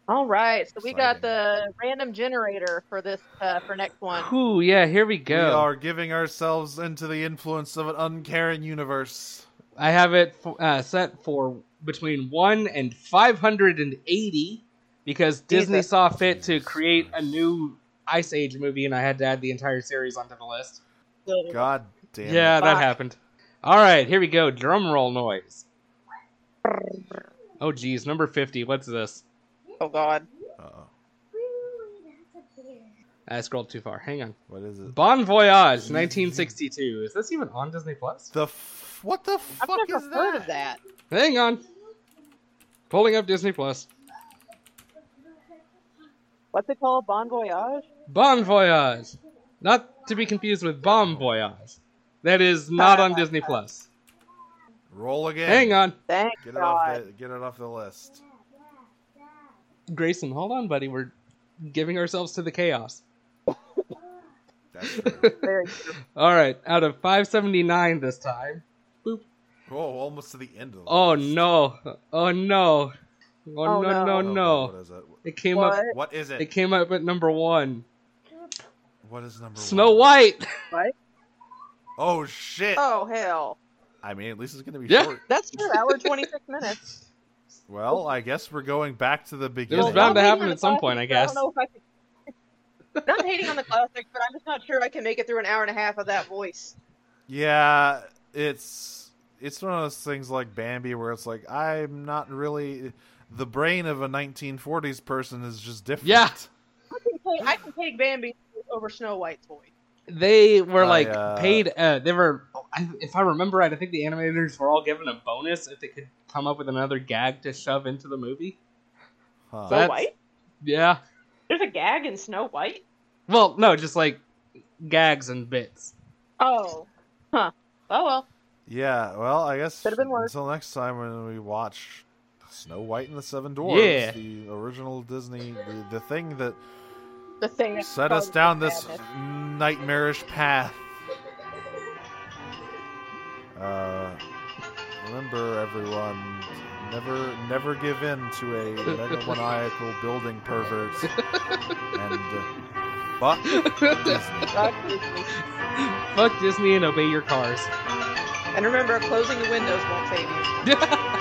All right. So we got the random generator for this uh, for next one. Whew, yeah, here we go. we are giving ourselves into the influence of an uncaring universe. I have it f- uh, set for between 1 and 580 because Disney Jesus. saw fit to create a new Ice Age movie and I had to add the entire series onto the list. God damn yeah, it. that Fuck. happened. All right, here we go. Drum roll noise. Oh geez, number 50. What's this? Oh God. Uh-oh. I scrolled too far. Hang on. What is it? Bon Voyage, 1962. Is this even on Disney Plus? The f- what the I've fuck never is heard that? of that. Hang on. Pulling up Disney Plus. What's it called? Bon Voyage? Bon Voyage. Not to be confused with Bomb Voyage. That is not on Disney Plus. Roll again. Hang on. Thank Get it off God. the get it off the list. Grayson, hold on, buddy. We're giving ourselves to the chaos. That's true. All right, out of 579 this time. Boop. Oh, almost to the end of the Oh list. no. Oh no. Oh, Oh, no, no. no, no. What is it? It came What? up What is it it? came up at number 1. What is number one? Snow one? White. Oh shit! Oh hell. I mean, at least it's gonna be Yeah. short. That's true. Hour twenty six minutes. Well, I guess we're going back to the beginning. It beginning. was bound to happen at some the point, I guess. I don't know if I can... Not hating on the classics, but I'm just not sure I can make it through an hour and a half of that voice. Yeah, it's it's one of those things like Bambi where it's like I'm not really the brain of a 1940s person is just different. Yeah. I can take, I can take Bambi over Snow White's voice. They were I, like uh, paid. Uh, they were, if I remember right, I think the animators were all given a bonus if they could come up with another gag to shove into the movie. Huh. Snow White? Yeah. There's a gag in Snow White? Well, no, just like gags and bits. Oh. Huh. Oh well. Yeah, well, I guess Could've been worse. until next time when we watch Snow White and the Seven Dwarfs, Yeah. the original Disney, the, the thing that The thing that set us down this madness. nightmarish path. Uh, remember, everyone, never, never give in to a megalomaniacal building pervert, and uh, fuck Disney. Fuck Disney. Fuck Disney and obey your cars. And remember, closing the windows won't save you.